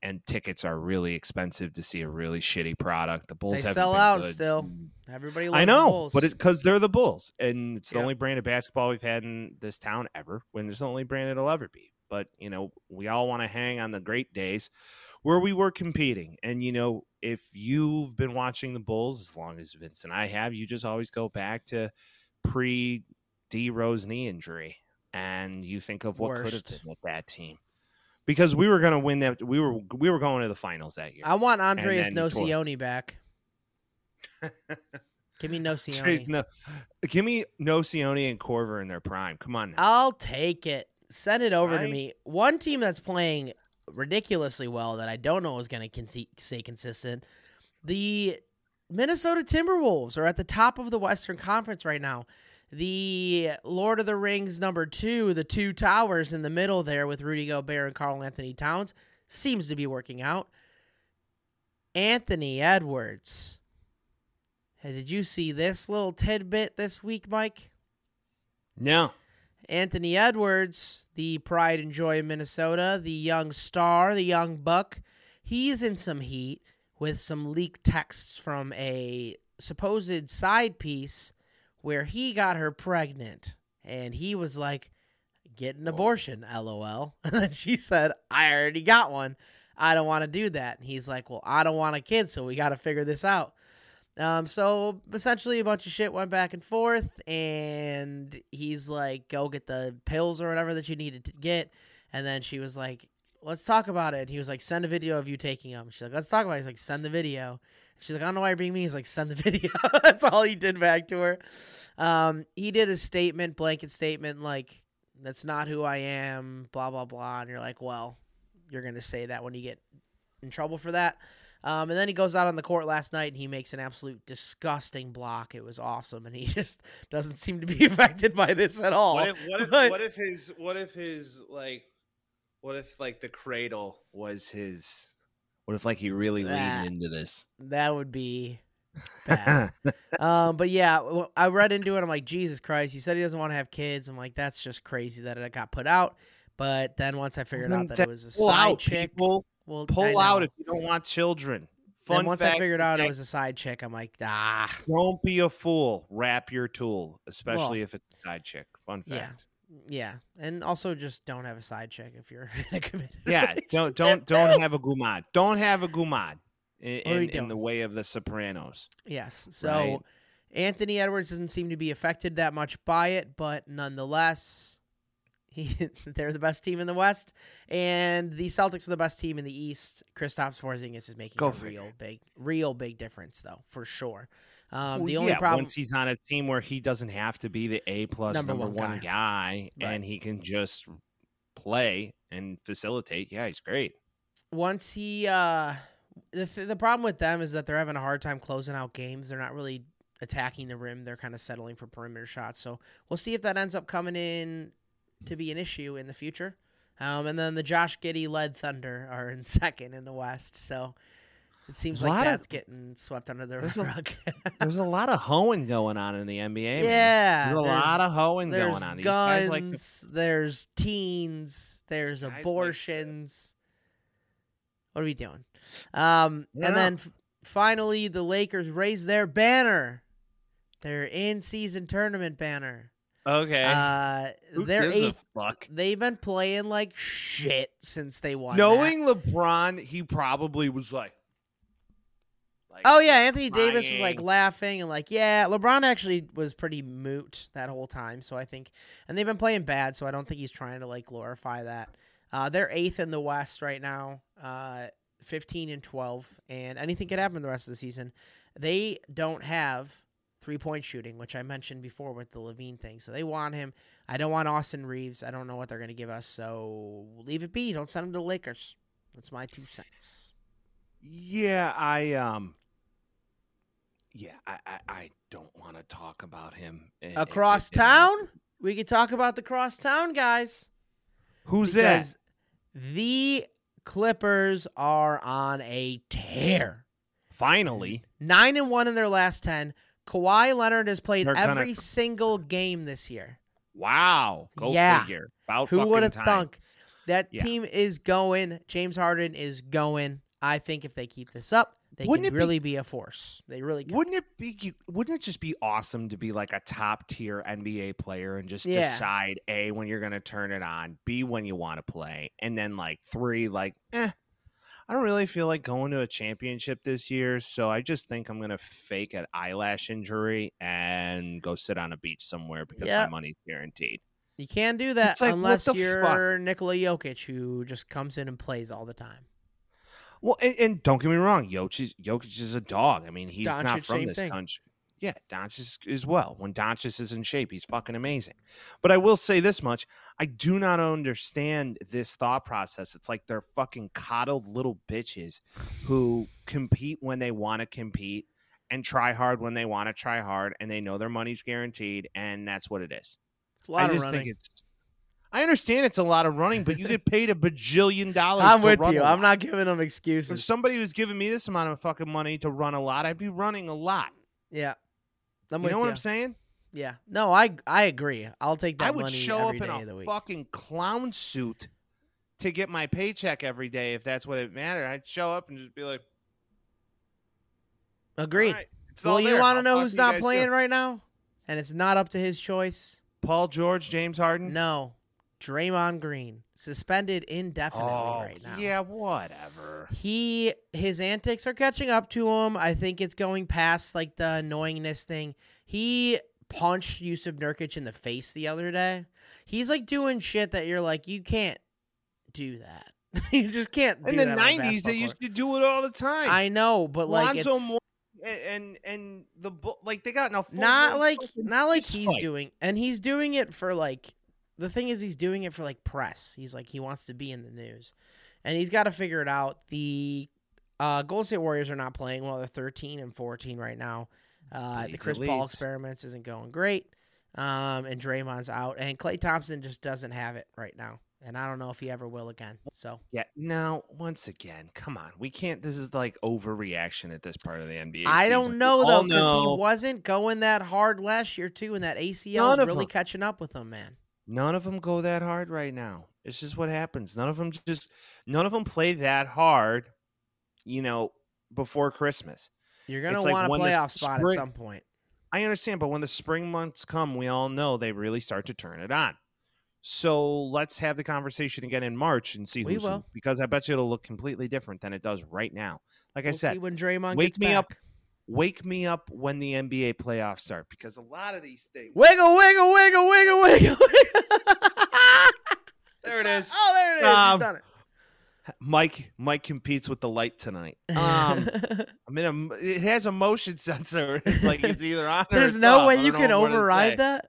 And tickets are really expensive to see a really shitty product. The Bulls They sell out good. still. Everybody loves I the know, Bulls. but it's because they're the Bulls, and it's the Yeah. only brand of basketball we've had in this town ever. When there's the only brand it'll ever be. But you know, we all want to hang on the great days where we were competing. And you know, if you've been watching the Bulls as long as Vince and I have, you just always go back to pre D Rose knee injury, and you think of what could have been with that team. Because we were going to win that, we were we were going to the finals that year. I want Andrés. Nocioni back. Give me Nocioni. No, give me Nocioni and Korver in their prime. Come on, now. I'll take it. Send it over to me. One team that's playing ridiculously well that I don't know is going to stay consistent. The Minnesota Timberwolves are at the top of the Western Conference right now. The Lord of the Rings number two, the two towers in the middle there with Rudy Gobert and Karl Anthony Towns, seems to be working out. Anthony Edwards. Hey, did you see this little tidbit this week, Mike? no. Anthony Edwards, the pride and joy of Minnesota, the young star, the young buck, he's in some heat with some leaked texts from a supposed side piece where he got her pregnant. And he was like, get an abortion, lol. And then she said, I already got one. I don't want to do that. And he's like, well, I don't want a kid, so we got to figure this out. Um, so essentially, a bunch of shit went back and forth, and he's like, "Go get the pills or whatever that you needed to get." And then she was like, "Let's talk about it." And he was like, "Send a video of you taking them." She's like, "Let's talk about it." He's like, "Send the video." She's like, "I don't know why you're being me." He's like, "Send the video." That's all he did back to her. Um, he did a statement, blanket statement, like, "That's not who I am," blah blah blah. And you're like, "Well, you're gonna say that when you get in trouble for that." Um, and then he goes out on the court last night and he makes an absolute disgusting block. It was awesome, and he just doesn't seem to be affected by this at all. What if what if, But- what if his what if his like what if like the cradle was his what if like he really That- leaned into this? That would be bad. um, but yeah, I read into it. I'm like, Jesus Christ. He said he doesn't want to have kids. I'm like, that's just crazy that it got put out. But then once I figured out that it was a side out, chick, people. well, Pull out if you don't want children. Then Fun once I figured out it was a side chick, I'm like, ah, Don't be a fool. Wrap your tool, especially if it's a side chick. Fun fact. yeah. Yeah, and also just don't have a side chick if you're in a committed Yeah, don't don't don't too. have a gumad. Don't have a gumad in, What are we in, in the way of the Sopranos. Yes. So Right. Anthony Edwards doesn't seem to be affected that much by it, but nonetheless, he they're the best team in the West, and the Celtics are the best team in the East. Kristaps Porzingis is making Go a figure. real big, real big difference, though, for sure. Um, Well, the only yeah, problem, once he's on a team where he doesn't have to be the A plus Number number, one one, guy, Right. and he can just play and facilitate. Yeah, he's great. once he, uh, the th- the problem with them is that they're having a hard time closing out games. They're not really attacking the rim. They're kind of settling for perimeter shots. So we'll see if that ends up coming in to be an issue in the future. Um, and then the Josh Giddey led Thunder are in second in the West. So It seems a like lot of- that's getting swept under the There's a- rug. There's a lot of hoeing going on in the NBA. man. yeah, There's a lot of hoeing there's going on. These guns, guys like to there's teens, there's Guys like abortions. what are we doing? Um, Yeah. and then f- finally, the Lakers raise their banner, their in-season tournament banner. Okay. Uh, Who they're a eighth. fuck? They've been playing like shit since they won. that. Knowing LeBron, he probably was like, like Oh yeah, Anthony Davis was like laughing and like, yeah, LeBron actually was pretty moot that whole time. So I think, and they've been playing bad, so I don't think he's trying to like glorify that. Uh, they're eighth in the West right now, uh, fifteen and twelve, and anything could happen the rest of the season. They don't have three point shooting, which I mentioned before with the LaVine thing. So they want him. I don't want Austin Reaves. I don't know what they're going to give us. So leave it be. Don't send him to the Lakers. That's my two cents. Yeah, I um Yeah, I I, I don't want to talk about him. in- Across in- in- town, we could talk about the cross-town guys. Who's that? the Clippers are on a tear. Finally. Nine and one in their last ten. Kawhi Leonard has played They're gonna- every single game this year. Wow. Go Yeah. figure. About Who would have thunk? That Yeah. team is going. James Harden is going. I think if they keep this up, they Wouldn't can it be- really be, a force. They really can. Wouldn't it be wouldn't it just be awesome to be like a top tier NBA player and just Yeah. decide A when you're gonna turn it on, B when you want to play, and then like three, like, eh, I don't really feel like going to a championship this year, so I just think I'm gonna fake an eyelash injury and go sit on a beach somewhere because Yeah. my money's guaranteed. You can't do that like, unless you're fuck? Nikola Jokic, who just comes in and plays all the time. Well, and, and don't get me wrong, Jokic, Jokic is a dog. I mean, he's not from this thing. country. Yeah, Doncic is as well. When Doncic is in shape, he's fucking amazing. But I will say this much: I do not understand this thought process. It's like they're fucking coddled little bitches who compete when they want to compete and try hard when they want to try hard, and they know their money's guaranteed, and that's what it is. It's a lot I of just running. think it's. I understand it's a lot of running, but you get paid a bajillion dollars. I'm with you. I'm not giving them excuses. If somebody was giving me this amount of fucking money to run a lot, I'd be running a lot. Yeah. I'm you know you. what I'm saying? Yeah. No, I I agree. I'll take that I would show up in day of the a fucking clown suit to get my paycheck every day if that's what it mattered. I'd show up and just be like, Agreed. "All right, well, you want to know who's not playing soon." right now? And it's not up to his choice. Paul George, James Harden. No. Draymond Green suspended indefinitely oh, right now. yeah, whatever. He his antics are catching up to him. I think it's going past like the annoyingness thing. He punched Jusuf Nurkic in the face the other day. He's like doing shit that you're like you can't do that. you just can't. In do the that on a '90s, they basketball used to do it all the time. I know, but like Lonzo Moore and, and and the like they got enough. not like not like he's fight. doing, and he's doing it for like the thing is he's doing it for like press. He's like he wants to be in the news, and he's got to figure it out. The uh, Golden State Warriors are not playing well. They're thirteen and fourteen right now. Uh, the Chris Paul experiments isn't going great, um, and Draymond's out, and Klay Thompson just doesn't have it right now, and I don't know if he ever will again. So Yeah. Now, once again, come on. We can't. This is like overreaction at this part of the NBA. I season. don't We know though because he wasn't going that hard last year too, and that ACL is really them. catching up with him, man. None of them go that hard right now. It's just what happens. None of them just. None of them play that hard. You know, before Christmas. You're gonna like want a playoff spot spring- at some point. I understand, but when the spring months come, we all know they really start to turn it on. So let's have the conversation again in March and see who's who, because I bet you it'll look completely different than it does right now. Like I We'll said, see when Draymond wake me up back. Wake me up when the NBA playoffs start because a lot of these things. Wiggle, wiggle, wiggle, wiggle, wiggle. There it It's is. Oh, there it is. Um, done it. Mike Mike competes with the light tonight. Um, I mean, it has a motion sensor. It's like it's either on or There's it's no off. way you can know what to override that.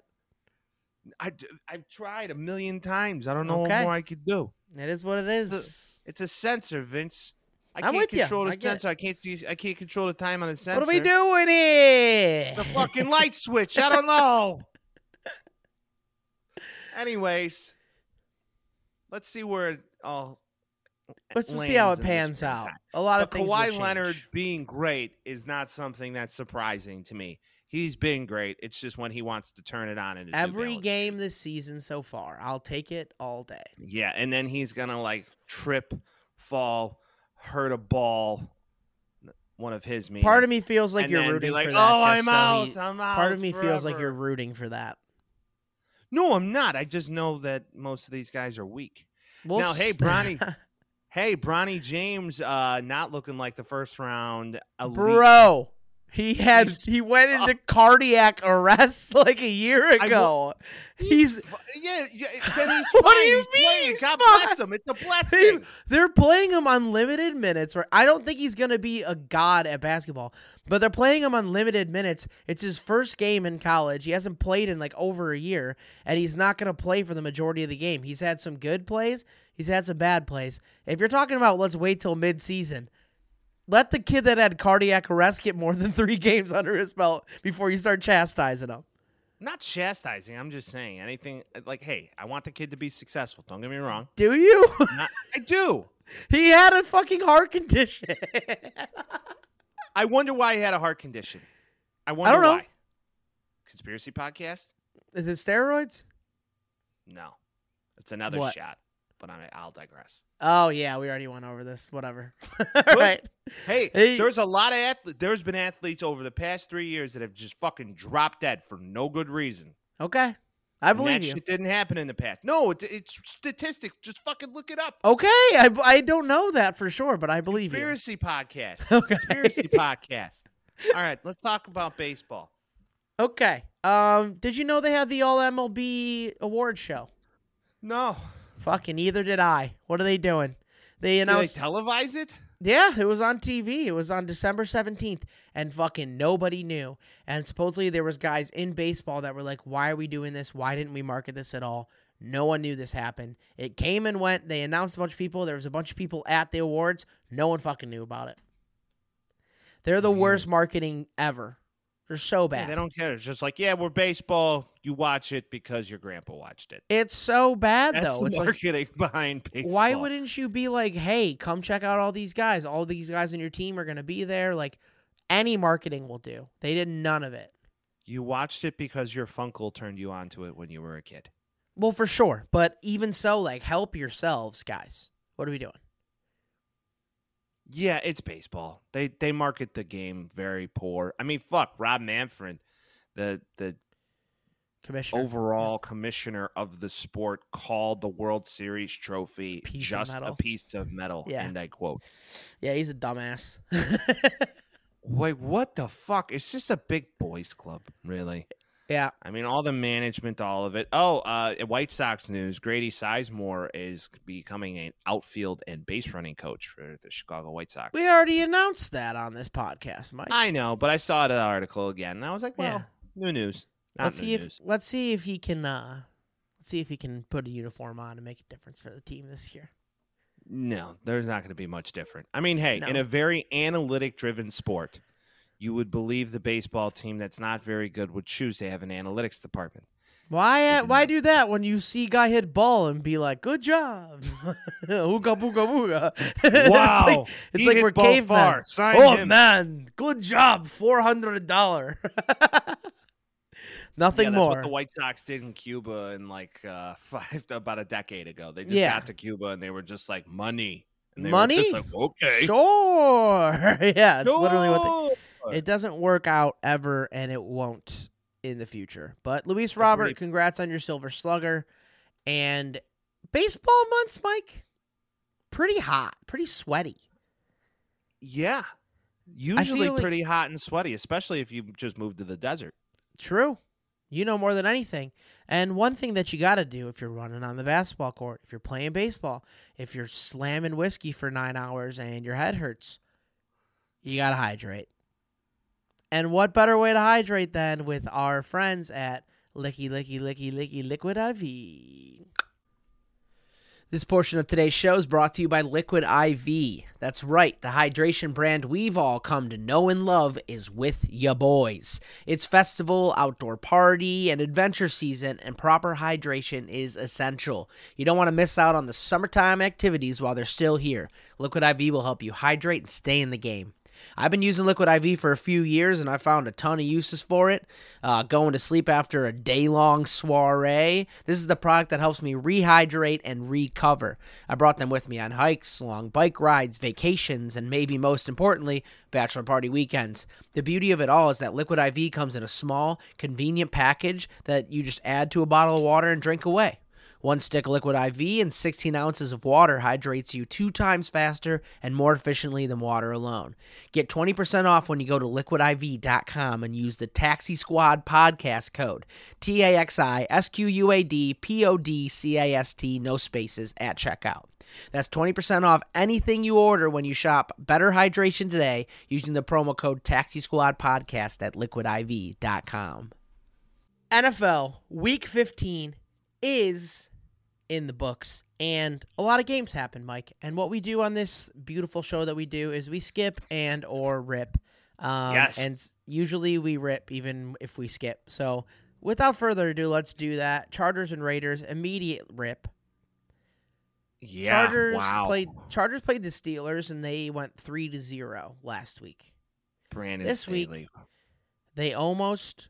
I've tried a million times. I don't know Okay. what more I could do. It is what it is. It's a sensor, Vince. I I'm can't control the sensor. I can't. I can't control the time on the sensor. What are we doing here? The fucking light switch. I don't know. Anyways, let's see where it all Let's see how it pans out. A lot of things. Kawhi. Leonard being great is not something that's surprising to me. He's been great. It's just when he wants to turn it on in his Every game this season so far, I'll take it all day. Yeah, and then he's gonna like trip, fall, hurt a ball. One of his meaning. Part of me feels like and you're rooting like, for Oh, that. I'm so out. he- I'm out. part of me feels like you're rooting for that. No, I'm not. I just know that most of these guys are weak. We'll Now, hey, s- Bronny, Hey, Bronny James, uh, not looking like the first round. Elite. bro. He had He's he went into cardiac arrest like a year ago. He's fu- yeah, yeah. Then he's What do you he's mean playing. God bless him. It's a blessing. they're playing him on limited minutes. Where I don't think he's gonna be a god at basketball, but they're playing him on limited minutes. It's his first game in college. He hasn't played in like over a year, and he's not gonna play for the majority of the game. He's had some good plays. He's had some bad plays. If you're talking about let's wait till mid-season, let the kid that had cardiac arrest get more than three games under his belt before you start chastising him. Not chastising. I'm just saying anything like, hey, I want the kid to be successful. Don't get me wrong. Do you? Not, I do. he had a fucking heart condition. I wonder why he had a heart condition. I wonder don't know. why. Conspiracy podcast? Is it steroids? No, it's another What? shot. But I, I'll digress. Oh yeah, we already went over this. Whatever. Right. Hey, Hey. there's a lot of athletes. There's been athletes over the past three years that have just fucking dropped dead for no good reason. Okay. I believe that you. shit didn't happen in the past. No, it, it's statistics. Just fucking look it up. Okay, I, I don't know that for sure, but I believe you. Conspiracy podcast. Okay. Conspiracy podcast. All right, let's talk about baseball. Okay. Um, did you know they had the All MLB award show? No, Fucking either did I. What are they doing? They did they announced. televise it? yeah, it was on TV. It was on December seventeenth, and fucking nobody knew. And supposedly there was guys in baseball that were like, "Why are we doing this? Why didn't we market this at all?" No one knew this happened. It came and went. They announced a bunch of people. There was a bunch of people at the awards. No one fucking knew about it. They're the worst marketing ever. They're so Yeah, bad. they don't care. It's just like, yeah, we're baseball. You watch it because your grandpa watched it. it's so bad That's though. It's like marketing behind baseball. why wouldn't you be like, hey, come check out all these guys. All these guys on your team are gonna be there. Like any marketing will do. They did none of it. you watched it because your funkle turned you onto it when you were a kid? Well, for sure. But even so, like help yourselves, guys. What are we doing? Yeah, it's baseball. They they market the game very poor. I mean, fuck, Rob Manfred, the the Commissioner. overall commissioner of the sport, called the World Series trophy Piece just a piece of metal. Yeah. And I quote, Yeah, he's a dumbass. "Wait, what the fuck? It's just a big boys club, really." Yeah. I mean, all the management, all of it. Oh, uh, White Sox news: Grady Sizemore is becoming an outfield and base running coach for the Chicago White Sox. We already announced that on this podcast, Mike. I know, but I saw the article again, and I was like, "Well, Yeah. new news." Not let's new see if news. let's see if he can uh let's see if he can put a uniform on and make a difference for the team this year. No, there's not going to be much different. I mean, hey, in a very analytic driven sport, you would believe the baseball team that's not very good would choose to have an analytics department. Why uh, why do that when you see guy hit ball and be like, "Good job, ooga booga booga"? it's Wow, like, it's like we're cavemen. Sign Oh him. man, good job, four hundred dollar. Nothing yeah, that's more. what the White Sox did in Cuba in like uh, five about a decade ago. They just Yeah. got to Cuba and they were just like money. And they Money? Were just like okay, Sure, yeah, it's literally what they. It doesn't work out ever, and it won't in the future. But Luis Robert, congrats on your Silver Slugger. And baseball months, Mike, pretty hot, pretty sweaty. Yeah, usually like- pretty hot and sweaty, especially if you just moved to the desert. True. You know more than anything. And one thing that you got to do if you're running on the basketball court, if you're playing baseball, if you're slamming whiskey for nine hours and your head hurts, you got to hydrate. And what better way to hydrate than with our friends at Licky Licky Licky Licky Liquid IV? This portion of today's show is brought to you by Liquid IV. That's right, the hydration brand we've all come to know and love is with ya boys. It's festival, outdoor party, and adventure season, and proper hydration is essential. You don't want to miss out on the summertime activities while they're still here. Liquid IV will help you hydrate and stay in the game. I've been using Liquid IV for a few years and I found a ton of uses for it. Uh, going to sleep after a day long soiree. This is the product that helps me rehydrate and recover. I brought them with me on hikes, long bike rides, vacations, and maybe most importantly, bachelor party weekends. The beauty of it all is that Liquid IV comes in a small, convenient package that you just add to a bottle of water and drink away. One stick of liquid IV and 16 ounces of water hydrates you two times faster and more efficiently than water alone. Get 20% off when you go to liquidiv.com and use the Taxi Squad podcast code T A X I S Q U A D P O D C A S T, no spaces, at checkout. That's 20% off anything you order when you shop Better Hydration today using the promo code Taxi Squad Podcast at liquidiv.com. NFL Week 15 is in the books and a lot of games happen mike and what we do on this beautiful show that we do is we skip and or rip um, Yes. and usually we rip even if we skip so without further ado let's do that chargers and raiders immediate rip Yeah. chargers wow. played chargers played the steelers and they went three to zero last week Brandon this week- they almost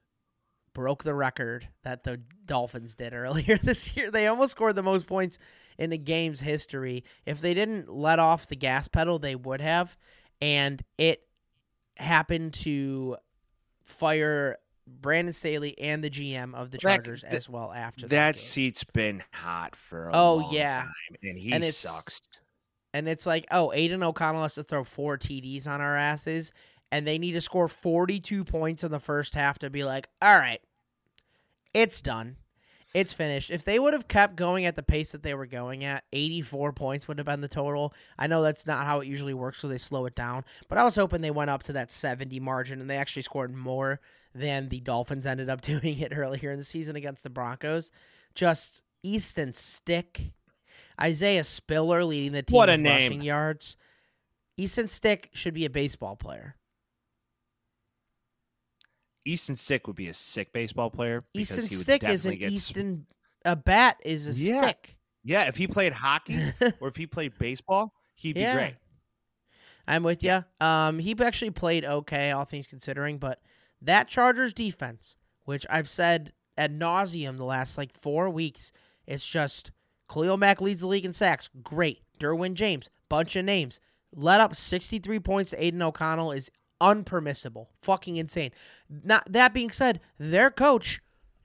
broke the record that the Dolphins did earlier this year. They almost scored the most points in the game's history. If they didn't let off the gas pedal, they would have. And it happened to fire Brandon Staley and the GM of the Chargers that- as well after that. That game. seat's been hot for a Oh, long yeah. time, and he And sucks. And it's like, oh, Aidan O'Connell has to throw four TDs on our asses, and they need to score 42 points in the first half to be like, all right, it's done. It's finished. If they would have kept going at the pace that they were going at, 84 points would have been the total. I know that's not how it usually works, so they slow it down. But I was hoping they went up to that 70 margin, and they actually scored more than the Dolphins ended up doing it earlier in the season against the Broncos. Just Easton Stick, Isaiah Spiller leading the team What a with name. rushing yards. Easton Stick should be a baseball player. Easton Stick would be a sick baseball player. Easton Stick is an Easton. A bat is a Yeah. stick. Yeah, if he played hockey or if he played baseball, he'd Yeah. be great. I'm with you. Um, he actually played okay, all things considering, but that Chargers defense, which I've said ad nauseum the last like four weeks, it's just Khalil Mack leads the league in sacks. Great. Derwin James, bunch of names. Let up 63 points to Aidan O'Connell is unpermissible. Fucking insane. Not that being said, their coach,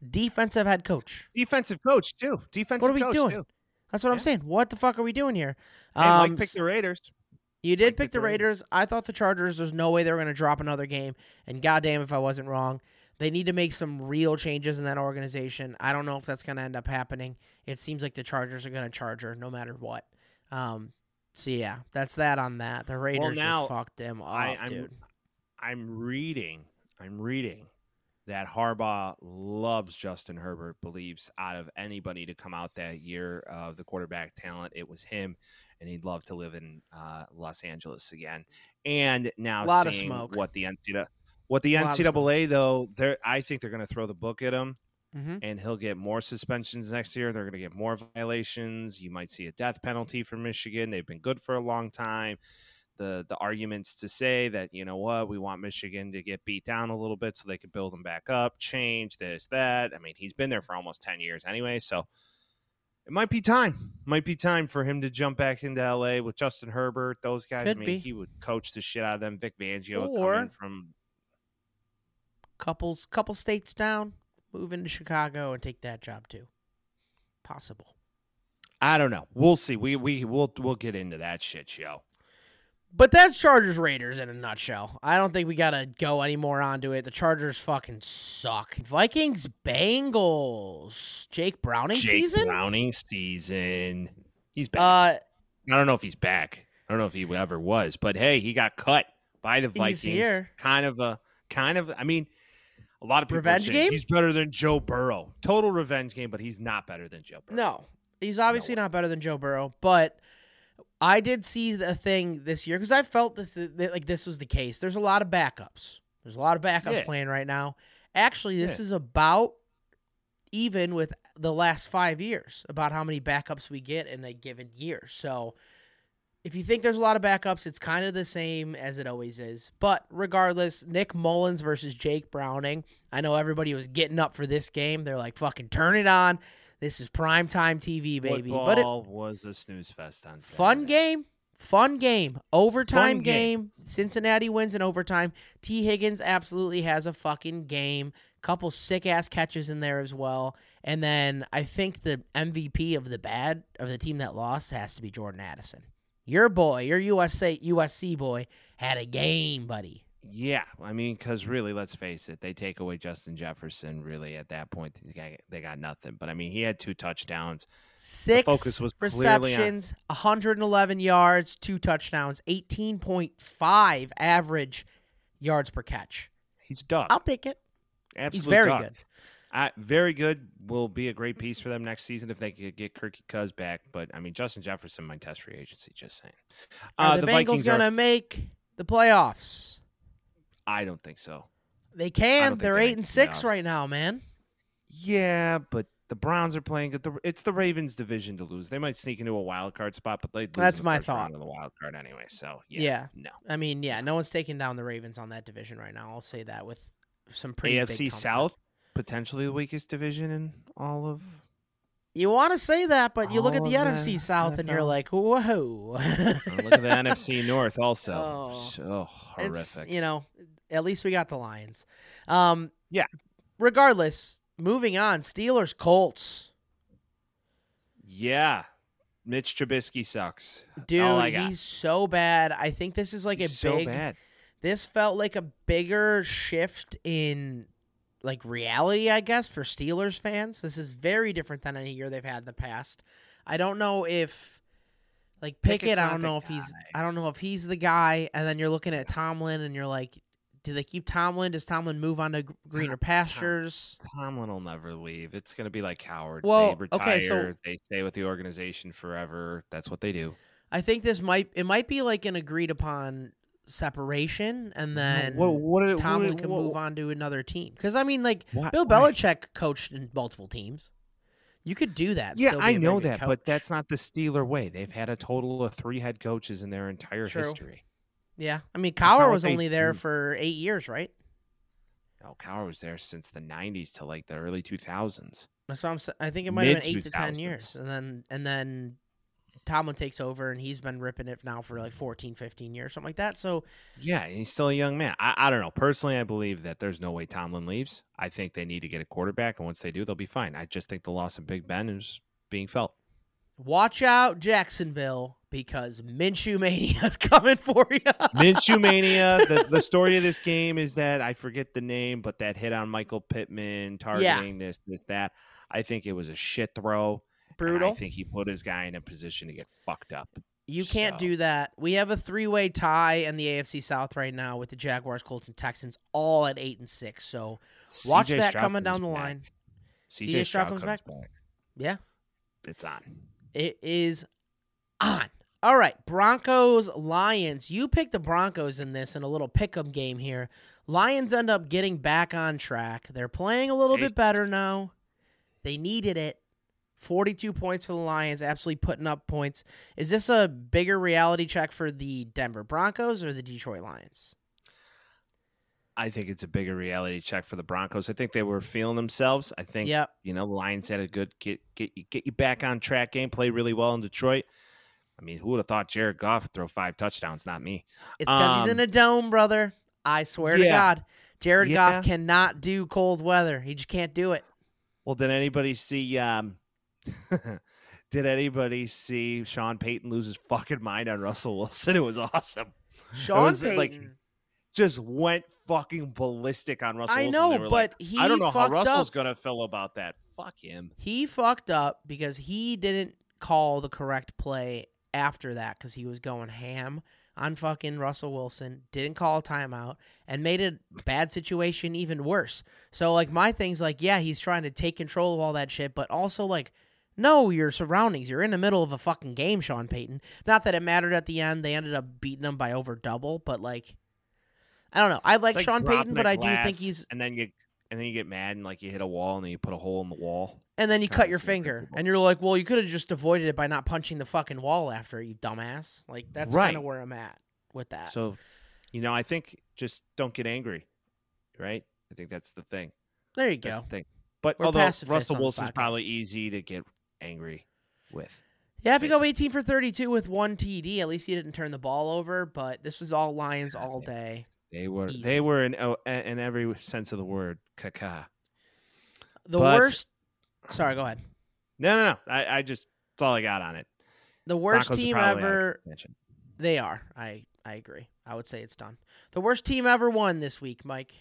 defensive head coach. Defensive coach too. Defensive What are we coach doing? too. That's what I'm saying. What the fuck are we doing here? And Um, Mike picked the Raiders. you did Mike pick the the Raiders. Raiders. I thought the Chargers. There's no way they were going to drop another game. And goddamn, if I wasn't wrong, they need to make some real changes in that organization. I don't know if that's going to end up happening. It seems like the Chargers are going to charge her no matter what. Um. So yeah, that's that on that. The Raiders now, just fucked them up, I, I'm dude. I'm reading. I'm reading that Harbaugh loves Justin Herbert. Believes out of anybody to come out that year of the quarterback talent, it was him, and he'd love to live in uh, Los Angeles again. And now a Lot of smoke. what the NCAA, what the Lot of smoke. NCAA though, I think they're going to throw the book at him. hmm and he'll get more suspensions next year. They're going to get more violations. You might see a death penalty for Michigan. They've been good for a long time. The the arguments to say that you know what we want Michigan to get beat down a little bit so they can build them back up, change this that. I mean he's been there for almost ten years anyway, so it might be time. Might be time for him to jump back into LA with Justin Herbert. Those guys. Could I mean be. he would coach the shit out of them. Vic Fangio Or- coming from Couples, couple states down, move into Chicago and take that job too. Possible. I don't know. We'll see. We we we'll we'll get into that shit show. But that's Chargers Raiders in a nutshell. I don't think we gotta go any more onto it. The Chargers fucking suck. Vikings Bengals. Jake Browning Jake season. Browning season. He's back. Uh, I don't know if he's back. I don't know if he ever was, but hey, he got cut by the He's Vikings. here. Kind of a kind of. I mean, a lot of people Revenge game? He's better than Joe Burrow. Total revenge game, but he's not better than Joe Burrow. no, He's obviously not better than Joe Burrow, but I did see the thing this year because I felt this that, like this was the case. There's a lot of backups. There's a lot of backups Yeah. playing right now. Actually, this Yeah. is about even with the last five years about how many backups we get in a given year. So if you think there's a lot of backups, it's kind of the same as it always is. But regardless, Nick Mullens versus Jake Browning. I know everybody was getting up for this game. They're like, fucking turn it on. This is primetime TV, baby. But it, was a snooze fest on Saturday. fun game. Fun game. Overtime Fun game. game. Cincinnati wins in overtime. Tee Higgins absolutely has a fucking game. Couple sick ass catches in there as well. And then I think the MVP of the bad of the team that lost has to be Jordan Addison. Your boy, your USA USC boy, had a game, buddy. Yeah, I mean, because really, let's face it, they take away Justin Jefferson. Really, at that point, they got, they got nothing. But I mean, he had two touchdowns. Six focus was clearly on- receptions, 111 yards, two touchdowns, 18.5 average yards per catch. He's dog. I'll take it. Absolute He's very dog. good. Uh, very good. Will be a great piece for them next season if they could get Kirky Cuz back. But I mean, Justin Jefferson might test free agency. Just saying. Are Uh, the, Bengals Vikings going to are. make the playoffs? I don't think so. They can. They're they eight and six right now, man. Yeah, but the Browns are playing good. It's the Ravens' division to lose. They might sneak into a wild card spot, but they That's the my thought. of the wild card anyway. So yeah, Yeah. no. I mean, yeah, no one's taking down the Ravens on that division right now. I'll say that with some pretty AFC. South potentially the weakest division in all of. You want to say that, but you look at the NFC South and you're like, whoa. Look at the NFC North also. Oh. so it's horrific. you know at least we got the lions um Yeah. regardless moving on steelers colts Yeah, Mitch Trubisky sucks. dude All I got. he's so bad i think this is like He's a so big bad. this felt like a bigger shift in like reality i guess for steelers fans this is very different than any year they've had in the past i don't know if like Pickett's Pickett, I don't know if he's. I don't know if he's the guy and then you're looking at Tomlin and you're like do they keep Tomlin? Does Tomlin move on to greener pastures? Tomlin will never leave. It's going to be like Howard. Well, they retire. okay, so- they stay with the organization forever. That's what they do. I think this might it might be like an agreed upon separation, and then what, what, did- Tomlin what- can what- move on to another team. Because I mean, like why- Bill? Belichick coached in multiple teams. You could do that. Yeah, I know that, coach. but that's not the Steeler way. They've had a total of three head coaches in their entire True. history. Yeah. I mean, not Cowher was only there do. for eight years, right? No, Cowher was there since the '90s to like the early 2000s. That's what I'm. I think it might have been eight to ten years, and then and then Tomlin takes over, and he's been ripping it now for like 14, 15 years, something like that. So Yeah, he's still a young man. I, I don't know. Personally, I believe that there's no way Tomlin leaves. I think they need to get a quarterback, and once they do, they'll be fine. I just think the loss of Big Ben is being felt. watch out, Jacksonville, because Minshew Mania is coming for you. Minshew mania. The, the story of this game is that I forget the name, but that hit on Michael Pittman targeting this, this, that. I think it was a shit throw. Brutal. I think he put his guy in a position to get fucked up. You can't do that. We have a three-way tie in the AFC South right now with the Jaguars, Colts, and Texans, all at eight and six. So watch that Stroud coming down the back. line. CJ, CJ Stroud Stroud comes comes back. Yeah, It's on. it is on. All right, Broncos, Lions. You picked the Broncos in this in a little pick'em game here. Lions end up getting back on track. They're playing a little bit better now. They needed it. 42 points for the Lions, absolutely putting up points. Is this a bigger reality check for the Denver Broncos or the Detroit Lions? I think it's a bigger reality check for the Broncos. I think they were feeling themselves. I think Yep. you know the Lions had a good get get get you back on track game, play really well in Detroit. I mean, who would have thought Jared Goff would throw five touchdowns? Not me. It's because he's in Um, a dome, brother. I swear to. God. Jared Yeah. Goff cannot do cold weather. He just can't do it. Well, did anybody see? um Did anybody see Sean Payton lose his fucking mind on Russell Wilson? It was awesome. Sean was, Payton. like, Just went fucking ballistic on Russell. I know, were like, but he I don't know how Russell's up. gonna feel about that. Fuck him. He fucked up because he didn't call the correct play after that because he was going ham on fucking Russell Wilson, didn't call a timeout, and made a bad situation even worse. So, like, my thing's like, yeah, he's trying to take control of all that shit, but also, like, Know your surroundings. You're in the middle of a fucking game, Sean Payton. Not that it mattered at the end. They ended up beating them by over double, but like, I don't know. I like, It's Sean Payton, but I do think he's. and then you and then you get mad and like you hit a wall and then you put a hole in the wall. And then you cut your finger, and you're like, "Well, you could have just avoided it by not punching the fucking wall after, you dumbass." Like that's kind of where I'm at with that. So, you know, I think just don't get angry, right? I think that's the thing. there you That's go. the thing. But We're although Russell Wilson's probably easy to get angry with. Yeah, if you go 18 for 32 with one TD, at least he didn't turn the ball over. But this was all Lions all day. They were Easy. they were in oh, in every sense of the word caca. The But- worst. Sorry, go ahead. No, no, no. I, I just that's all I got on it. The worst Broncos team probably out of ever. They are. I I agree. I would say it's done. The worst team ever won this week, Mike.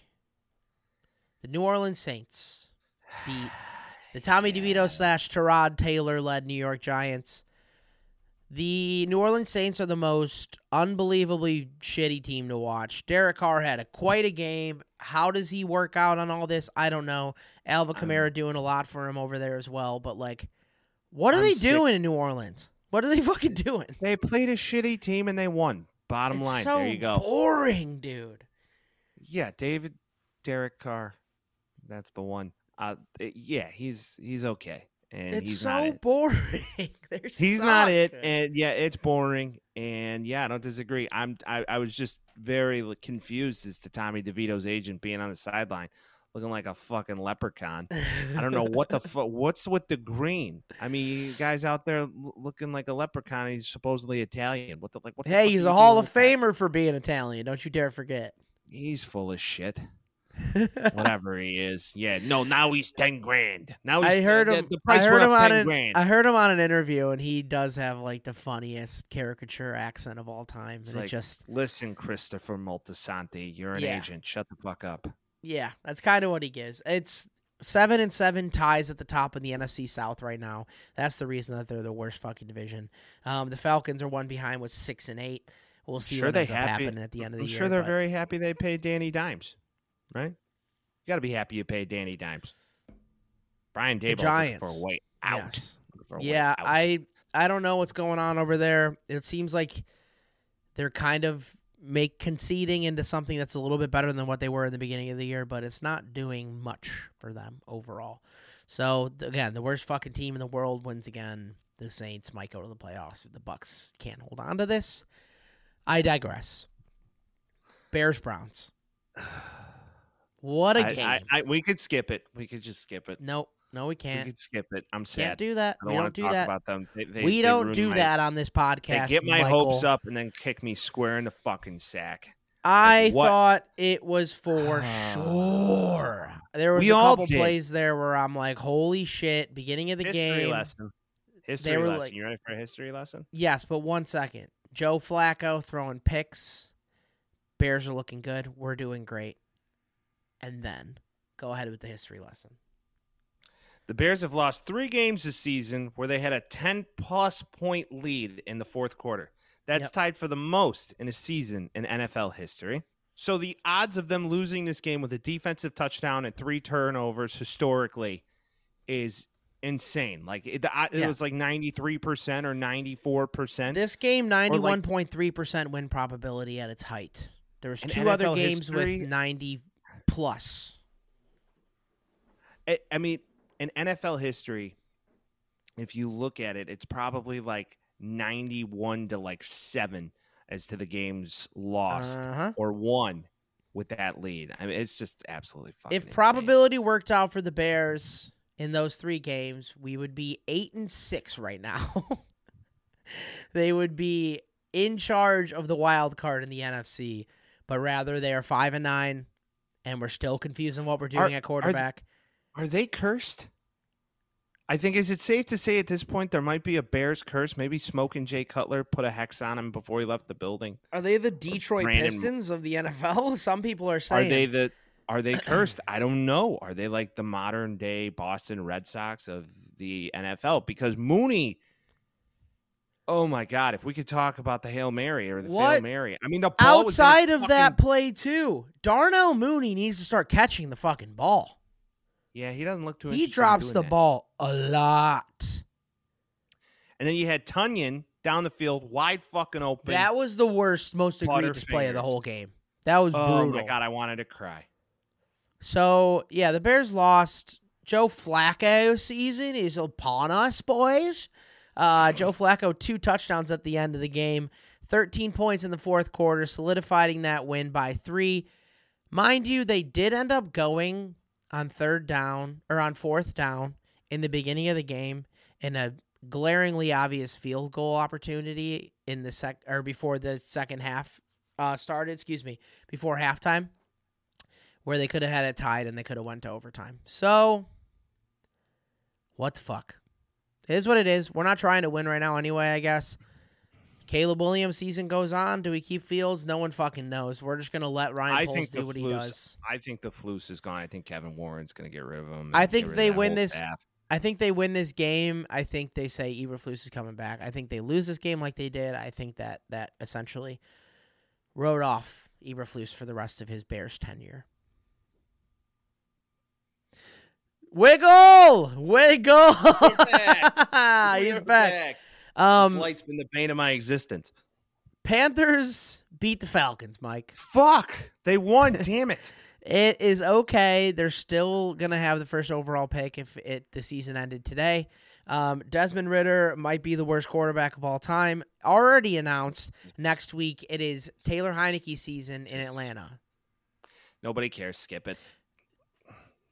The New Orleans Saints beat the Tommy DeVito slash Tyrod Taylor led New York Giants. The New Orleans Saints are the most unbelievably shitty team to watch. Derek Carr had a quite a game. How does he work out on all this? I don't know. Alvin Kamara doing a lot for him over there as well. But like, what are I'm they sick. doing in New Orleans? What are they fucking doing? They played a shitty team and they won. Bottom it's line, so there you go. boring, dude. Yeah, David, Derek Carr, that's the one. Uh, yeah, he's he's okay, and it's he's so not it. boring. He's not it, and yeah, it's boring. And yeah, I don't disagree. I'm I, I was just very confused as to Tommy DeVito's agent being on the sideline, looking like a fucking leprechaun. I don't know what the fuck. What's with the green? I mean, you guys out there looking like a leprechaun. He's supposedly Italian. What the like? What the hey, he's a Hall of with that? Famer for being Italian. Don't you dare forget. He's full of shit. Whatever he is. Yeah. No. Now he's ten grand. Now he's, I heard the, him. The price I heard him on an. grand. I heard him on an interview, and he does have like the funniest caricature accent of all time. It's and like, it just, Listen, Christopher Moltisanti, you're an Yeah. agent. Shut the fuck up. yeah, that's kind of what he gives. It's seven and seven ties at the top in the NFC South right now. That's the reason that they're the worst fucking division. Um, the Falcons are one behind with six and eight. We'll see sure what ends up happy- happening at the end of the I'm year. sure they're but- very happy they paid Danny Dimes, right? You got to be happy you paid Danny Dimes. Brian Daboll for a way out. Yes. For a way Yeah, out. I I don't know what's going on over there. It seems like they're kind of make conceding into something that's a little bit better than what they were in the beginning of the year, but it's not doing much for them overall. So again, the worst fucking team in the world wins again. The Saints might go to the playoffs. if The Bucks can't hold on to this. I digress. Bears Browns. What a I- game! I, I, we could skip it. We could just skip it. nope, no, we can't. We could skip it. I'm sad. Can't do that. We don't do talk that. about them. They, they, we don't do my- that on this They podcast. get my Michael. hopes up and then kick me square in the fucking sack. I what? thought it was for sure. There was We a couple did. plays there where I'm like, "Holy shit!" Beginning of the history game, lesson. History lesson. like- you ready for a history lesson? yes, but one second. Joe Flacco throwing picks. Bears are looking good. We're doing great. And then go ahead with the history lesson. The Bears have lost three games this season where they had a 10 plus point lead in the fourth quarter. That's Yep. tied for the most in a season in NFL history. So the odds of them losing this game with a defensive touchdown and three turnovers historically is insane. Like it, the, it Yeah. was like 93% or 94%. This game, ninety-one point three percent win probability at its height. There was two other games history- with ninety plus. I, I mean, in NFL history, if you look at it, it's probably like 91 to like 7 as to the games lost Uh-huh. or won with that lead. I mean, it's just absolutely fucking If insane. probability worked out for the Bears in those three games, we would be eight and six right now. they would be in charge of the wild card in the NFC, but rather they are five and nine, and we're still confused on what we're doing Are- at quarterback. Are they cursed? I think is it safe to say at this point there might be a Bears curse? Maybe Smoking Jay Cutler put a hex on him before he left the building. Are they the Detroit Brandon- Pistons of the NFL? Some people are saying. Are saying. they the are they cursed? I don't know. Are they like the modern day Boston Red Sox of the NFL? Because Mooney, oh my God! If we could talk about the hail mary or the What? hail mary, I mean the ball was in his Outside of that play too, Darnell Mooney needs to start catching the fucking ball. yeah, he doesn't look too. He drops the that. ball a lot. and then you had Tonyan down the field, wide fucking open. That was the worst, most egregious play of the whole game. That was oh brutal. my god, I wanted to cry. So yeah, the Bears lost. Joe Flacco season is upon us, boys. Uh, Joe Flacco two touchdowns at the end of the game, thirteen points in the fourth quarter, solidifying that win by three. Mind you, they did end up going on third down or on fourth down in the beginning of the game in a glaringly obvious field goal opportunity in the sec or before the second half uh, started. Excuse me, before halftime where they could have had it tied and they could have went to overtime. So, what the fuck? It is what it is. We're not trying to win right now anyway, I guess. Caleb Williams season goes on. Do we keep Fields? No one fucking knows. We're just gonna let Ryan I Poles think do the what he Flus- does. I think the Flus is gone. I think Kevin Warren's going to get rid of him. I think get rid of they win this- staff. I think they win this game. I think they say Eberflus is coming back. I think they lose this game like they did. I think that that essentially wrote off Eberflus for the rest of his Bears tenure. Wiggle, wiggle. back. He's We're back. Um, Um, Flight's been the bane of my existence. Panthers beat the Falcons, Mike. Fuck, they won. damn it. It is okay. They're still gonna have the first overall pick if it the season ended today. Um, Desmond Ridder might be the worst quarterback of all time. Already announced next week. It is Taylor Heinicke season in Atlanta. Nobody cares. Skip it.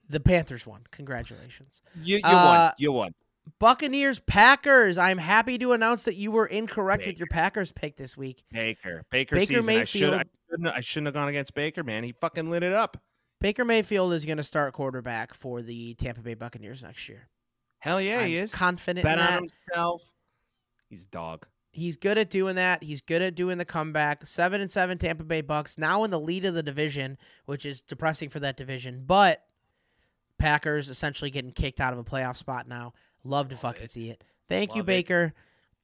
The Panthers won. Congratulations. You, you Uh, won. You won. Buccaneers Packers. I'm happy to announce that you were incorrect with your Packers pick this week. Baker. Baker, Baker season. I should. I Mayfield- shouldn't, I shouldn't have gone against Baker, man. He fucking lit it up. Baker Mayfield is going to start quarterback for the Tampa Bay Buccaneers next year. Hell yeah, I'm he is. confident Bet in that. on himself. He's a dog. He's good at doing that. He's good at doing the comeback. Seven and seven Tampa Bay Bucks now in the lead of the division, which is depressing for that division. But Packers essentially getting kicked out of a playoff spot now. Love to Love fucking it. see it. Thank you, it. Baker.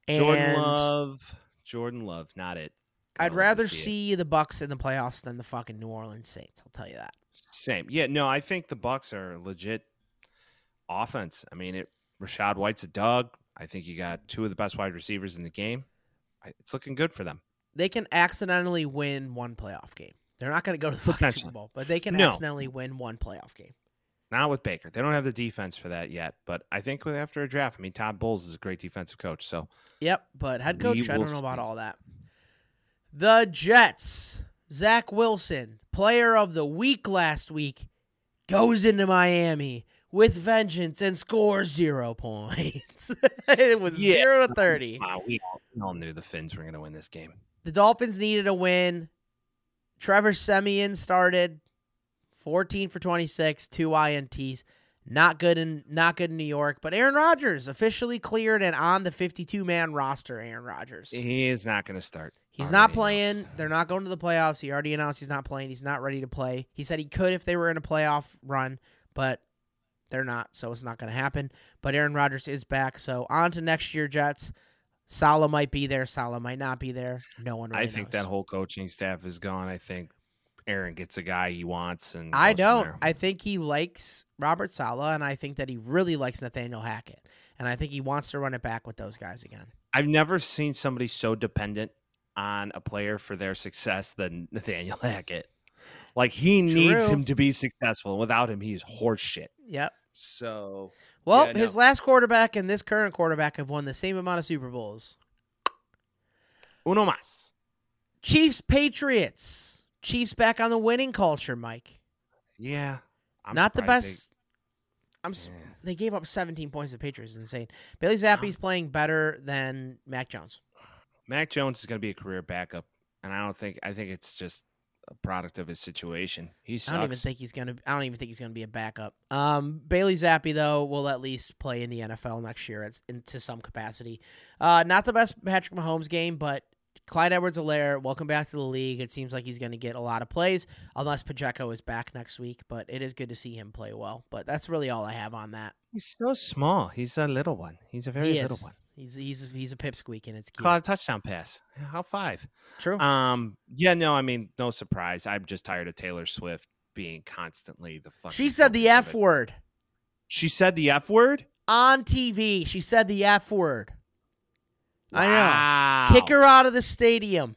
Jordan And Love. Jordan Love. Not it. Gotta I'd rather it. see the Bucks in the playoffs than the fucking New Orleans Saints. I'll tell you that. Same. Yeah, no, I think the Bucks are legit offense. I mean, it Rashad White's a dog. I think you got two of the best wide receivers in the game. I- It's looking good for them. They can accidentally win one playoff game. They're not going to go to the fucking Super Bowl, but they can No. accidentally win one playoff game. Not with Baker. They don't have the defense for that yet. But I think after a draft, I mean, Todd Bowles is a great defensive coach. So Yep, but head coach, I don't know about all that. The Jets, Zach Wilson, player of the week last week, goes into Miami with vengeance and scores zero points. it was Yeah. zero to thirty. wow, we all, we all knew the Finns were going to win this game. The Dolphins needed a win. Trevor Siemian started 14 for 26, two INTs. Not good in not good in New York, but Aaron Rodgers officially cleared and on the 52 man roster. Aaron Rodgers. He is not going to start. He's not playing. announced. They're not going to the playoffs. He already announced he's not playing. He's not ready to play. He said he could if they were in a playoff run, but they're not, so it's not going to happen. But Aaron Rodgers is back, so on to next year Jets. Saleh might be there. Saleh might not be there. No one really I think knows. that whole coaching staff is gone. I think Aaron gets a guy he wants, and I don't. I think he likes Robert Saleh, and I think that he really likes Nathaniel Hackett, and I think he wants to run it back with those guys again. I've never seen somebody so dependent on a player for their success than Nathaniel Hackett. Like he needs him to be successful. Without him, he's horse shit. Yep. So Well, Yeah, his no. last quarterback and this current quarterback have won the same amount of Super Bowls. uno más. Chiefs Patriots. Chiefs back on the winning culture, Mike. Yeah, I'm Not the best. I'm. Yeah. They gave up 17 points to the Patriots. It's insane. Bailey Zappe's playing better than Mac Jones. Mac Jones is going to be a career backup, and I don't think. I think it's just a product of his situation. He sucks. I don't even think he's gonna. I don't even think he's gonna be a backup. Um, Bailey Zappi though will at least play in the NFL next year at, in, to some capacity. Uh, not the best Patrick Mahomes game, but Clyde Edwards-Helaire, welcome back to the league. It seems like he's going to get a lot of plays, unless Pacheco is back next week. But it is good to see him play well. But that's really all I have on that. he's so small. He's a little one. He's a very he little one. He's he's he's a pipsqueak and it's cute. Caught a touchdown pass. How five? True. Um. Yeah. No. I mean, no surprise. I'm just tired of Taylor Swift being constantly the fucking. she said the F word She said the F word. on TV. She said the F word. I know. Kick her out of the stadium.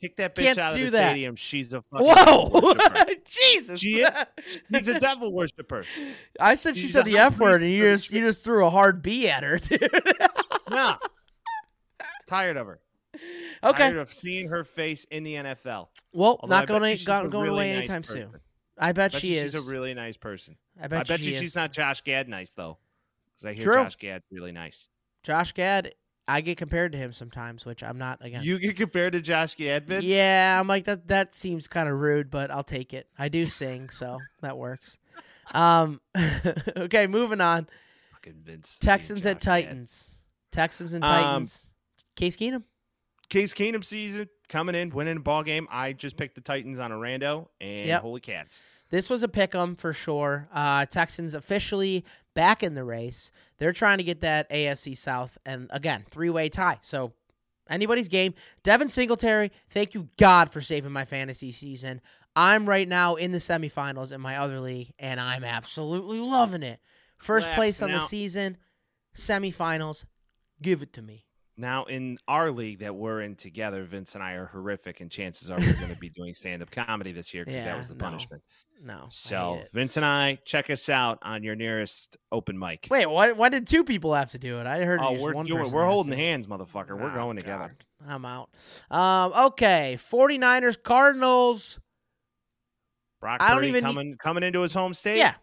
Kick that bitch Can't out of the that. stadium. She's a fucking Whoa. Jesus! She is? She's a devil worshiper. I said she said the f word, and you just you just threw a hard B at her, dude. Nah. Tired of her. okay, Tired of seeing her face in the NFL. well, Although not going to go, going really away nice anytime person. soon. I bet, Bet she is. She's a really nice person. I bet, I bet she you is. she's not Josh Gad nice though, because I hear True. Josh Gad really nice. Josh Gad. I get compared to him sometimes, which I'm not against. You get compared to Josh Gad, Vince? Yeah, I'm like that. That seems kind of rude, but I'll take it. I do sing, so that works. Um, okay, moving on. Fucking Vince. Texans at Josh Gad. Titans. Texans and Um, Titans. Case Keenum. Case Keenum season coming in, winning a ball game. I just picked the Titans on a rando, and Yep. holy cats. This was a pick 'em for sure. Uh, Texans officially back in the race. They're trying to get that AFC South, and again, three way tie. So anybody's game. Devin Singletary, thank you God for saving my fantasy season. I'm right now in the semifinals in my other league, and I'm absolutely loving it. First place on the season, semifinals. Give it to me. Now, in our league that we're in together, Vince and I are horrific, and chances are we're going to be doing stand up comedy this year because Yeah, that was the no. punishment. No. So. Vince and I, check us out on your nearest open mic. wait, what? Why did two people have to do it? I heard oh, we're one doing, we're holding hands, motherfucker. We're Oh, going together. God. I'm out. Um, okay, 49ers, Cardinals. Brock I don't Purdy even need- coming coming into his home state, Yeah,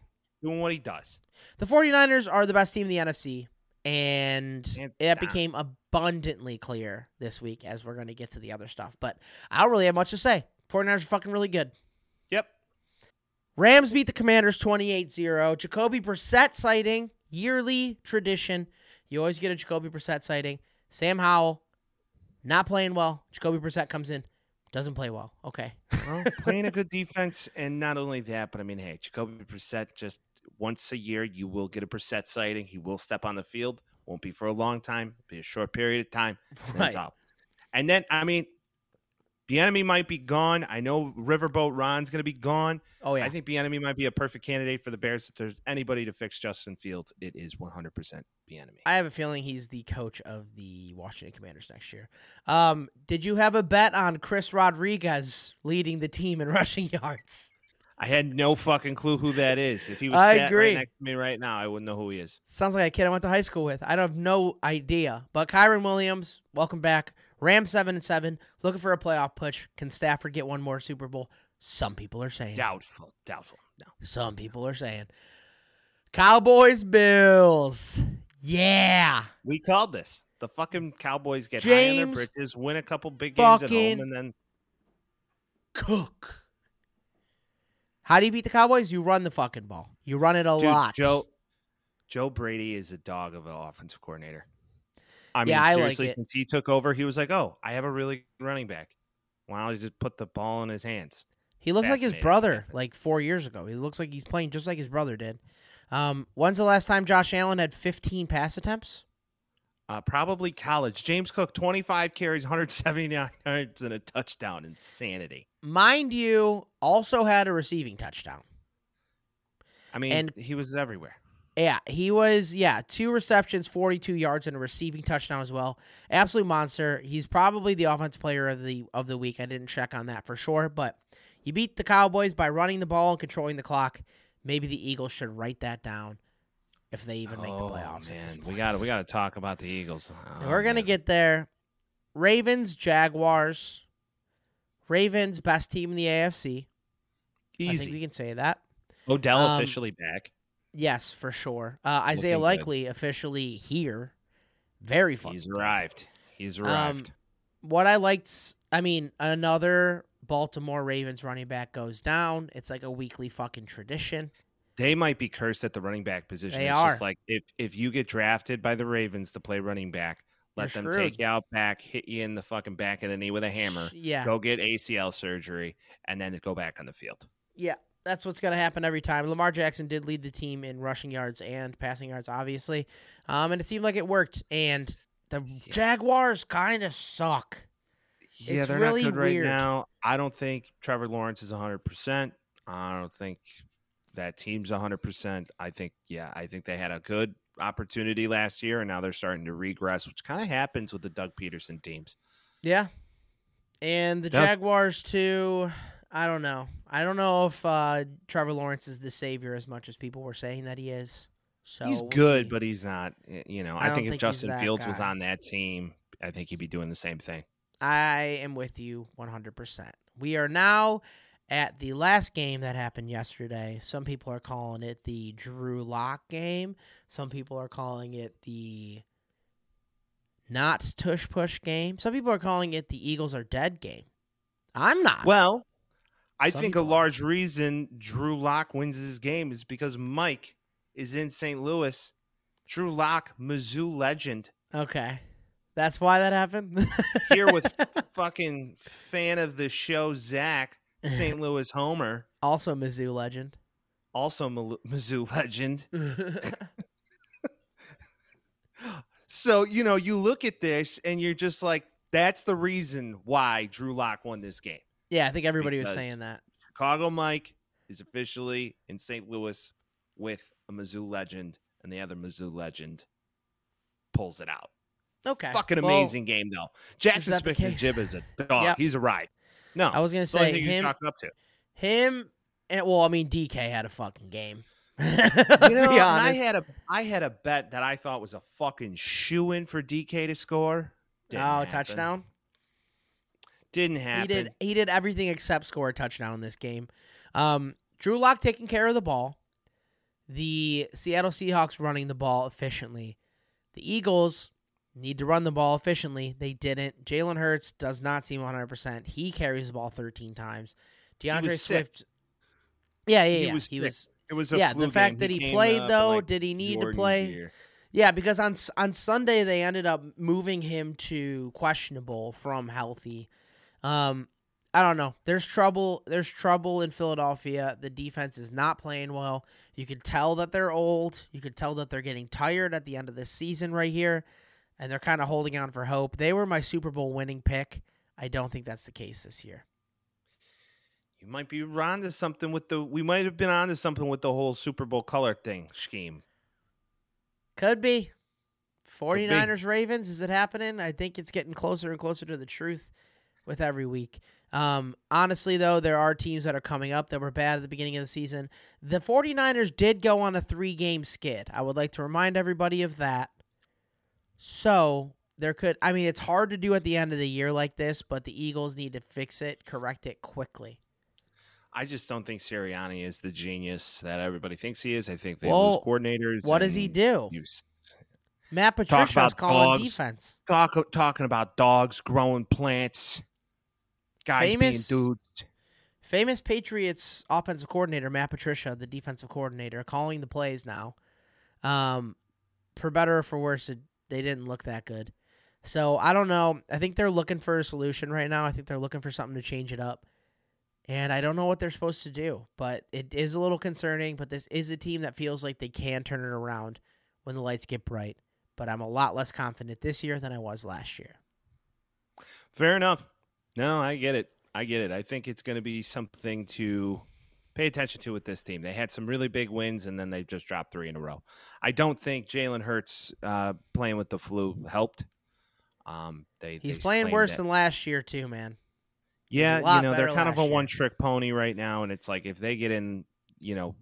doing what he does. the 49ers are the best team in the NFC, and it became abundantly clear this week as we're going to get to the other stuff. But I don't really have much to say. 49ers are fucking really good. Yep. Rams beat the Commanders 28-0. Jacoby Brissett sighting, yearly tradition. You always get a Jacoby Brissett sighting. Sam Howell not playing well. Jacoby Brissett comes in, doesn't play well. Okay. Well, playing a good defense, and not only that, but I mean, hey, Jacoby Brissett just once a year you will get a Brissett sighting. He will step on the field. Won't be for a long time. Be a short period of time. and Right. out. And then I mean, Bieniemy might be gone. I know Riverboat Ron's going to be gone. Oh yeah. I think Bieniemy might be a perfect candidate for the Bears. If there's anybody to fix Justin Fields, it is 100% Bieniemy. I have a feeling he's the coach of the Washington Commanders next year. Um, did you have a bet on Chris Rodriguez leading the team in rushing yards? I had no fucking clue who that is. If he was I sat agree. right next to me right now, I wouldn't know who he is. Sounds like a kid I went to high school with. I don't have no idea. But Kyren Williams, welcome back. Ram seven and seven, looking for a playoff push. Can Stafford get one more Super Bowl? Some people are saying. Doubtful. Doubtful. No. Some people are saying. Cowboys Bills. Yeah. We called this. The fucking Cowboys get high on James their britches, win a couple big games at home, and then Cook. How do you beat the Cowboys? You run the fucking ball. You run it a Dude, lot. Joe Joe Brady is a dog of an offensive coordinator. I mean, Yeah, I like seriously, it. since he took over, he was like, "Oh, I have a really good running back. Why don't I just put the ball in his hands?" He looks like his brother like four years ago. He looks like he's playing just like his brother did. Um, when's the last time Josh Allen had 15 pass attempts? Uh, probably college. James Cook, twenty-five carries, one hundred seventy-nine yards, and a touchdown. Insanity. Mind you, also had a receiving touchdown. I mean, And- he was everywhere. Yeah, he was, yeah, two receptions, 42 yards, and a receiving touchdown as well. Absolute monster. He's probably the offense player of the of the week. I didn't check on that for sure, but you beat the Cowboys by running the ball and controlling the clock. Maybe the Eagles should write that down if they even make the Oh, playoffs. man, we got to we got to talk about the Eagles. Oh, We're gonna man. get there. Ravens, Jaguars. Ravens, best team in the AFC. I think we can say that. Odell um, officially back. Yes, for sure. Uh, Isaiah Looking good. Likely officially here. Very fun. He's arrived. He's Um, arrived. What I liked, I mean, another Baltimore Ravens running back goes down. It's like a weekly fucking tradition. They might be cursed at the running back position. They it's are. just like if if you get drafted by the Ravens to play running back, let You're them screwed. take you out back, hit you in the fucking back of the knee with a hammer, Yeah. go get ACL surgery, and then go back on the field. Yeah, that's what's going to happen every time. Lamar Jackson did lead the team in rushing yards and passing yards, obviously, um, and it seemed like it worked. And the Yeah. Jaguars kind of suck. Yeah, It's they're really not good right weird. now. I don't think Trevor Lawrence is 100%. I don't think that team's 100%. I think, yeah, I think they had a good opportunity last year, and now they're starting to regress, which kind of happens with the Doug Pederson teams. Yeah. And the That's- Jaguars too. I don't know. I don't know if uh, Trevor Lawrence is the savior as much as people were saying that he is. So he's we'll good, see. but he's not. You know, I I, think if think Justin Fields was on that team, I think he'd be doing the same thing. I am with you 100%. We are now at the last game that happened yesterday. Some people are calling it the Drew Lock game. Some people are calling it the not tush push game. Some people are calling it the Eagles are dead game. I'm not. Well, I Some think a large reason Drew Lock wins this game is because Mike is in St. Louis. Drew Lock, Mizzou legend, okay. That's why that happened. here with fucking fan of the show Zach, St. Louis Homer, also Mizzou legend. also Mizzou legend. So you know, you look at this and you're just like, that's the reason why Drew Lock won this game. yeah, I think everybody was Because- saying that. Chicago Mike is officially in St. Louis with a Mizzou legend, and the other Mizzou legend pulls it out. Okay. Fucking Well, amazing game though. Jackson that the Smith case? Jib is a dog. Yep. He's a ride. No, I was gonna that's the only say him. up to. Him and well, I mean DK had a fucking game. Let's You know, be and I had a I had a bet that I thought was a fucking shoe in for DK to score. Didn't oh, happen. touchdown. Didn't happen. He did he did everything except score a touchdown in this game. Um, Drew Lock taking care of the ball. The Seattle Seahawks running the ball efficiently. The Eagles need to run the ball efficiently. They didn't. Jalen Hurts does not seem 100%. He carries the ball 13 times. D'Andre was sick. Swift. Yeah, yeah, He yeah. was he was It was a yeah, the fact game. that he came played, though, like did he need to play? Yeah, because on on Sunday they ended up moving him to questionable from healthy. Um, I don't know. There's trouble. There's trouble in Philadelphia. The defense is not playing well. You could tell that they're old. You could tell that they're getting tired at the end of this season right here, and they're kind of holding on for hope. They were my Super Bowl winning pick. I don't think that's the case this year. You might be on to something with the. We might have been on to something with the whole Super Bowl color thing scheme. Could be. be. 49ers Ravens, is it happening? I think it's getting closer and closer to the truth with every week. Um, honestly, though, there are teams that are coming up that were bad at the beginning of the season. The 49ers did go on a three game skid. I would like to remind everybody of that. So there could, I mean, it's hard to do at the end of the year like this, but the Eagles need to fix it, correct it quickly. I just don't think Sirianni is the genius that everybody thinks he is. I think they Well, lose coordinators. What does he do? you Matt Patricia's about calling dogs. defense. Talk, talking about dogs growing plants, guys Famous- being dudes. Famous Patriots offensive coordinator Matt Patricia, the defensive coordinator, calling the plays now. Um, for better or for worse, it, they didn't look that good. So I don't know. I think they're looking for a solution right now. I think they're looking for something to change it up. And I don't know what they're supposed to do, but it is a little concerning. But this is a team that feels like they can turn it around when the lights get bright. But I'm a lot less confident this year than I was last year. Fair enough. No, I get it. I get it. I think it's going to be something to pay attention to with this team. They had some really big wins, and then they just dropped three in a row. I don't think Jalen Hurts uh, playing with the flu helped. Um, they He's they playing worse that- than last year too, man. Yeah, you know they're kind of a one-trick pony right now, and it's like if they get in, you know,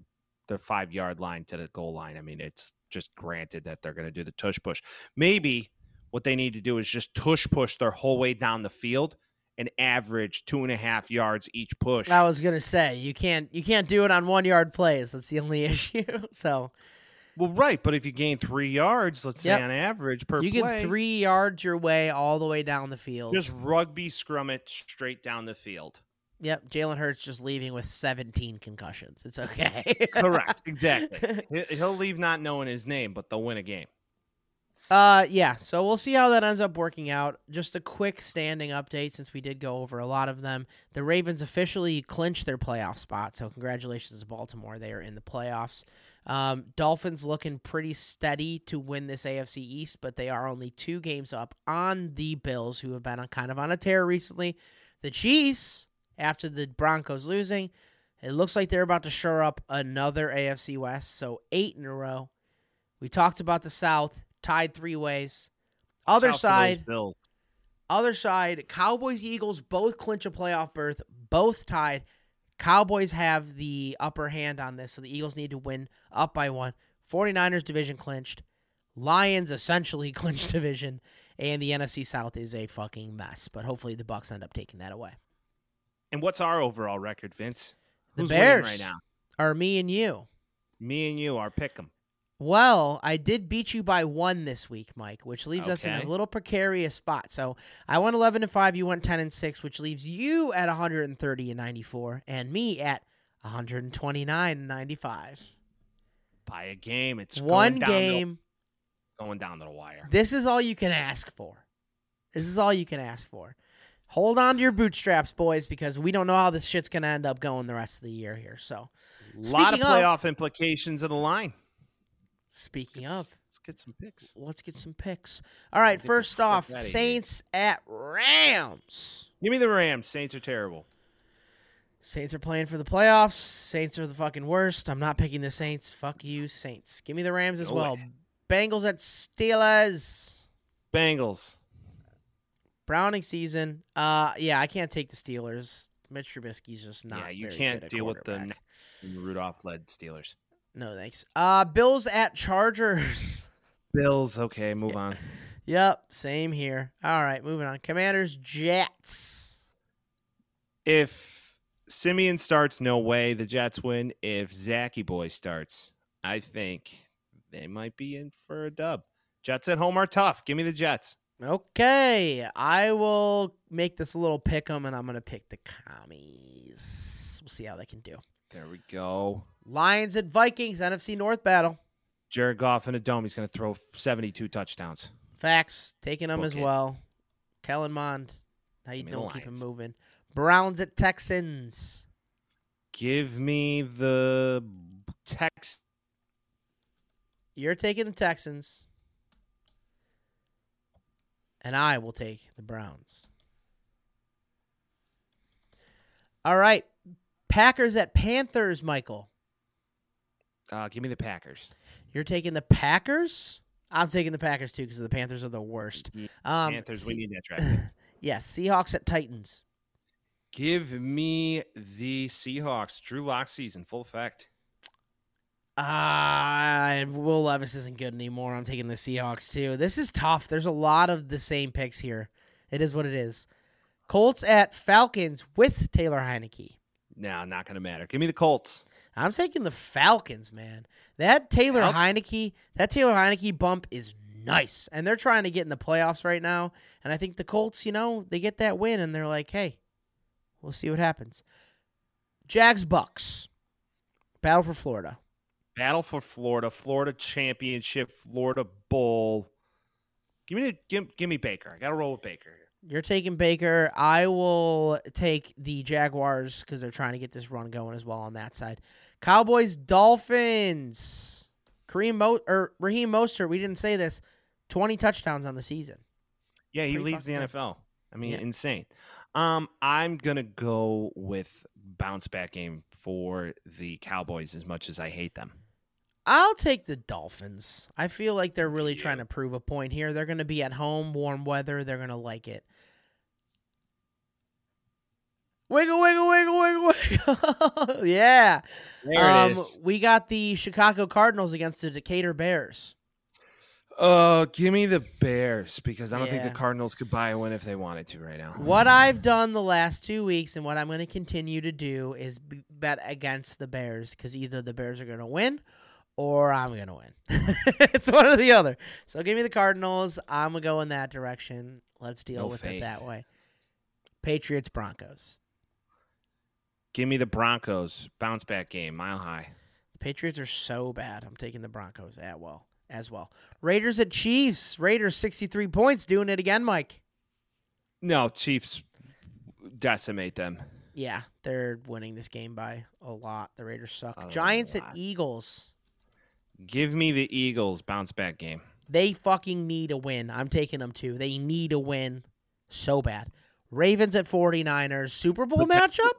the five-yard line to the goal line. I mean, it's just granted that they're going to do the tush push. Maybe what they need to do is just tush push their whole way down the field and average two and a half yards each push. I was gonna say you can't you can't do it on one yard plays. That's the only issue. So Well, right, but if you gain three yards, let's Yep. say on average per you play, get three yards your way all the way down the field. just rugby scrum it straight down the field. yep, Jalen Hurts just leaving with 17 concussions. It's okay. Correct, exactly. He'll leave not knowing his name, but they'll win a game. Uh, yeah. So we'll see how that ends up working out. Just a quick standing update since we did go over a lot of them. The Ravens officially clinched their playoff spot. So congratulations to Baltimore. They are in the playoffs. Um, Dolphins looking pretty steady to win this AFC East, but they are only two games up on the Bills, who have been on kind of on a tear recently. The Chiefs, after the Broncos losing, it looks like they're about to shore up another AFC West. So eight in a row. We talked about the South, tied three ways. Other Shout out for those side, other side, Cowboys, Eagles both clinch a playoff berth, both tied. Cowboys have the upper hand on this, so the Eagles need to win up by one. 49ers division clinched. Lions essentially clinched division, and the NFC South is a fucking mess. But hopefully the Bucks end up taking that away. And what's our overall record, Vince? The Who's Bears right now? are me and you. Me and you are pick 'em. Well, I did beat you by one this week, Mike, which leaves us in a little precarious spot. So I went eleven and five, you went ten and six, which leaves you at 130 and 94, and me at 129 and 95. By a game. It's One going down game. The, going down to the wire. This is all you can ask for. This is all you can ask for. Hold on to your bootstraps, boys, because we don't know how this shit's gonna end up going the rest of the year here. So, A lot of Speaking of- playoff implications of the line. Speaking Let's, of, let's get some picks. let's get some picks. All right, first off. Saints at Rams. Give me the Rams. Saints are terrible. Saints are playing for the playoffs. Saints are the fucking worst. I'm not picking the Saints. Fuck you, Saints. Give me the Rams as No well. way. Bengals at Steelers. Bengals. Browning season. Uh, yeah, I can't take the Steelers. Mitch Trubisky's just not. yeah, you can't deal with the. Rudolph led Steelers. No thanks. Uh, Bills at Chargers. Bills. Okay, move on. yep, same here. All right, moving on. Commanders Jets. If Siemian starts, no way the Jets win. If Zachy Boy starts, I think they might be in for a dub. Jets at home are tough. Give me the Jets. Okay, I will make this a little pick 'em, and I'm gonna pick the commies. We'll see how they can do. There we go. Lions at Vikings, NFC North battle. Jared Goff in a dome. He's going to throw 72 touchdowns. Facts, taking them as well. Kellen Mond, how you Give me the doing? Keep him moving. Browns at Texans. Give me the Tex. You're taking the Texans. And I will take the Browns. All right. Packers at Panthers, Michael. Uh, give me the Packers. You're taking the Packers? I'm taking the Packers too because the Panthers are the worst. Um, Panthers, we need that traffic. yes, Seahawks at Titans. Give me the Seahawks. Drew Lock season, full effect. Uh, Will Levis isn't good anymore. I'm taking the Seahawks too. This is tough. There's a lot of the same picks here. It is what it is. Colts at Falcons with Taylor Heinicke. No, not going to matter. Give me the Colts. I'm taking the Falcons, man. That Taylor Fal- Heinicke, that Taylor Heinicke bump is nice, and they're trying to get in the playoffs right now. And I think the Colts, you know, they get that win, and they're like, hey, we'll see what happens. Jags Bucks, battle for Florida. Battle for Florida, Florida Championship, Florida Bowl. Give me the, give, give me Baker. I got to roll with Baker here. You're taking Baker. I will take the Jaguars because they're trying to get this run going as well on that side. Cowboys, Dolphins. Kareem Mo- or Raheem Mostert. We didn't say this. Twenty touchdowns on the season. Yeah, he Pretty leads the good. NFL. I mean, Yeah. insane. Um, I'm gonna go with bounce back game for the Cowboys as much as I hate them. I'll take the Dolphins. I feel like they're really Yeah. trying to prove a point here. They're going to be at home, warm weather. They're going to like it. Wiggle, wiggle, wiggle, wiggle, wiggle. yeah. There um, it is. We got the Chicago Cardinals against the Decatur Bears. Uh, give me the Bears because I don't think the Cardinals could buy a win if they wanted to right now. What I've done the last two weeks and what I'm going to continue to do is bet against the Bears because either the Bears are going to win or I'm going to win. it's one or the other. So give me the Cardinals. I'm going to go in that direction. Let's deal No with it that way. Patriots, Broncos. Give me the Broncos bounce back game, mile high. The Patriots are so bad. I'm taking the Broncos at well as well. Raiders at Chiefs. Raiders 63 points. Doing it again, Mike. No, Chiefs decimate them. Yeah, they're winning this game by a lot. The Raiders suck. A Giants lot. at Eagles. Give me the Eagles bounce back game. They fucking need a win. I'm taking them too. They need a win so bad. Ravens at 49ers. Super Bowl matchup?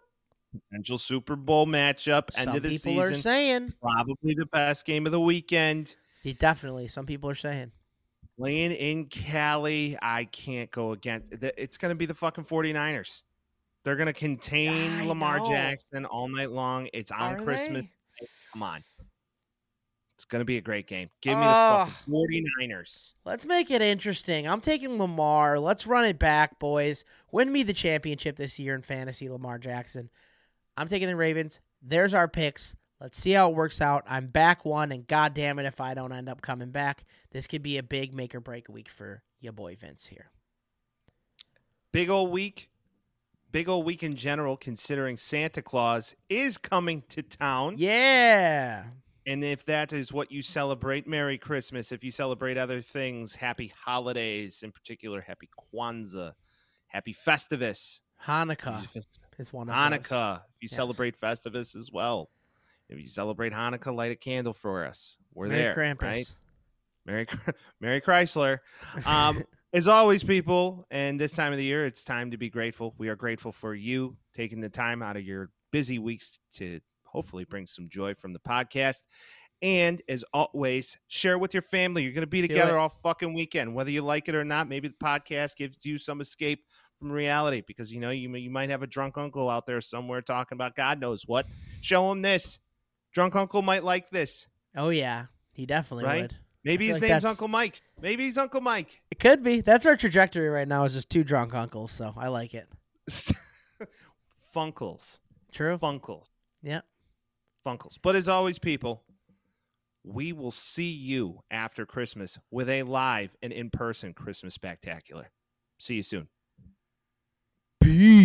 Potential Super Bowl matchup, end Some of the people are saying. Probably the best game of the weekend. Yeah, definitely. Some people are saying. Playing in Cali, I can't go against. It's going to be the fucking 49ers. They're going to contain I Lamar know. Jackson all night long. It's on Are Christmas. they? Come on. It's going to be a great game. Give me Ugh. the fucking 49ers. Let's make it interesting. I'm taking Lamar. Let's run it back, boys. Win me the championship this year in fantasy, Lamar Jackson. I'm taking the Ravens. There's our picks. Let's see how it works out. I'm back one, and god damn it if I don't end up coming back. This could be a big make or break week for your boy Vince here. Big old week. Big old week in general, considering Santa Claus is coming to town. Yeah. And if that is what you celebrate, Merry Christmas. If you celebrate other things, Happy Holidays, in particular, Happy Kwanzaa, Happy Festivus, Hanukkah is one of those. Hanukkah. If you Yes. celebrate Festivus as well. If you celebrate Hanukkah, light a candle for us. We're Merry there, Krampus. right? Merry, Merry Chrysler. Um, as always, people, and this time of the year, it's time to be grateful. We are grateful for you taking the time out of your busy weeks to hopefully bring some joy from the podcast. And as always, share with your family. You're going to be together all fucking weekend, whether you like it or not. Maybe the podcast gives you some escape from reality because you know you you might have a drunk uncle out there somewhere talking about God knows what. Show him this. Drunk uncle might like this. oh yeah, he definitely Right? would. Maybe his like name's that's- Uncle Mike. Maybe he's Uncle Mike. It could be. That's our trajectory right now. Is just two drunk uncles. So I like it. Funkles. True. Funkles. Yeah. Funkles. But as always, people, we will see you after Christmas with a live and in person Christmas spectacular. See you soon. Peace.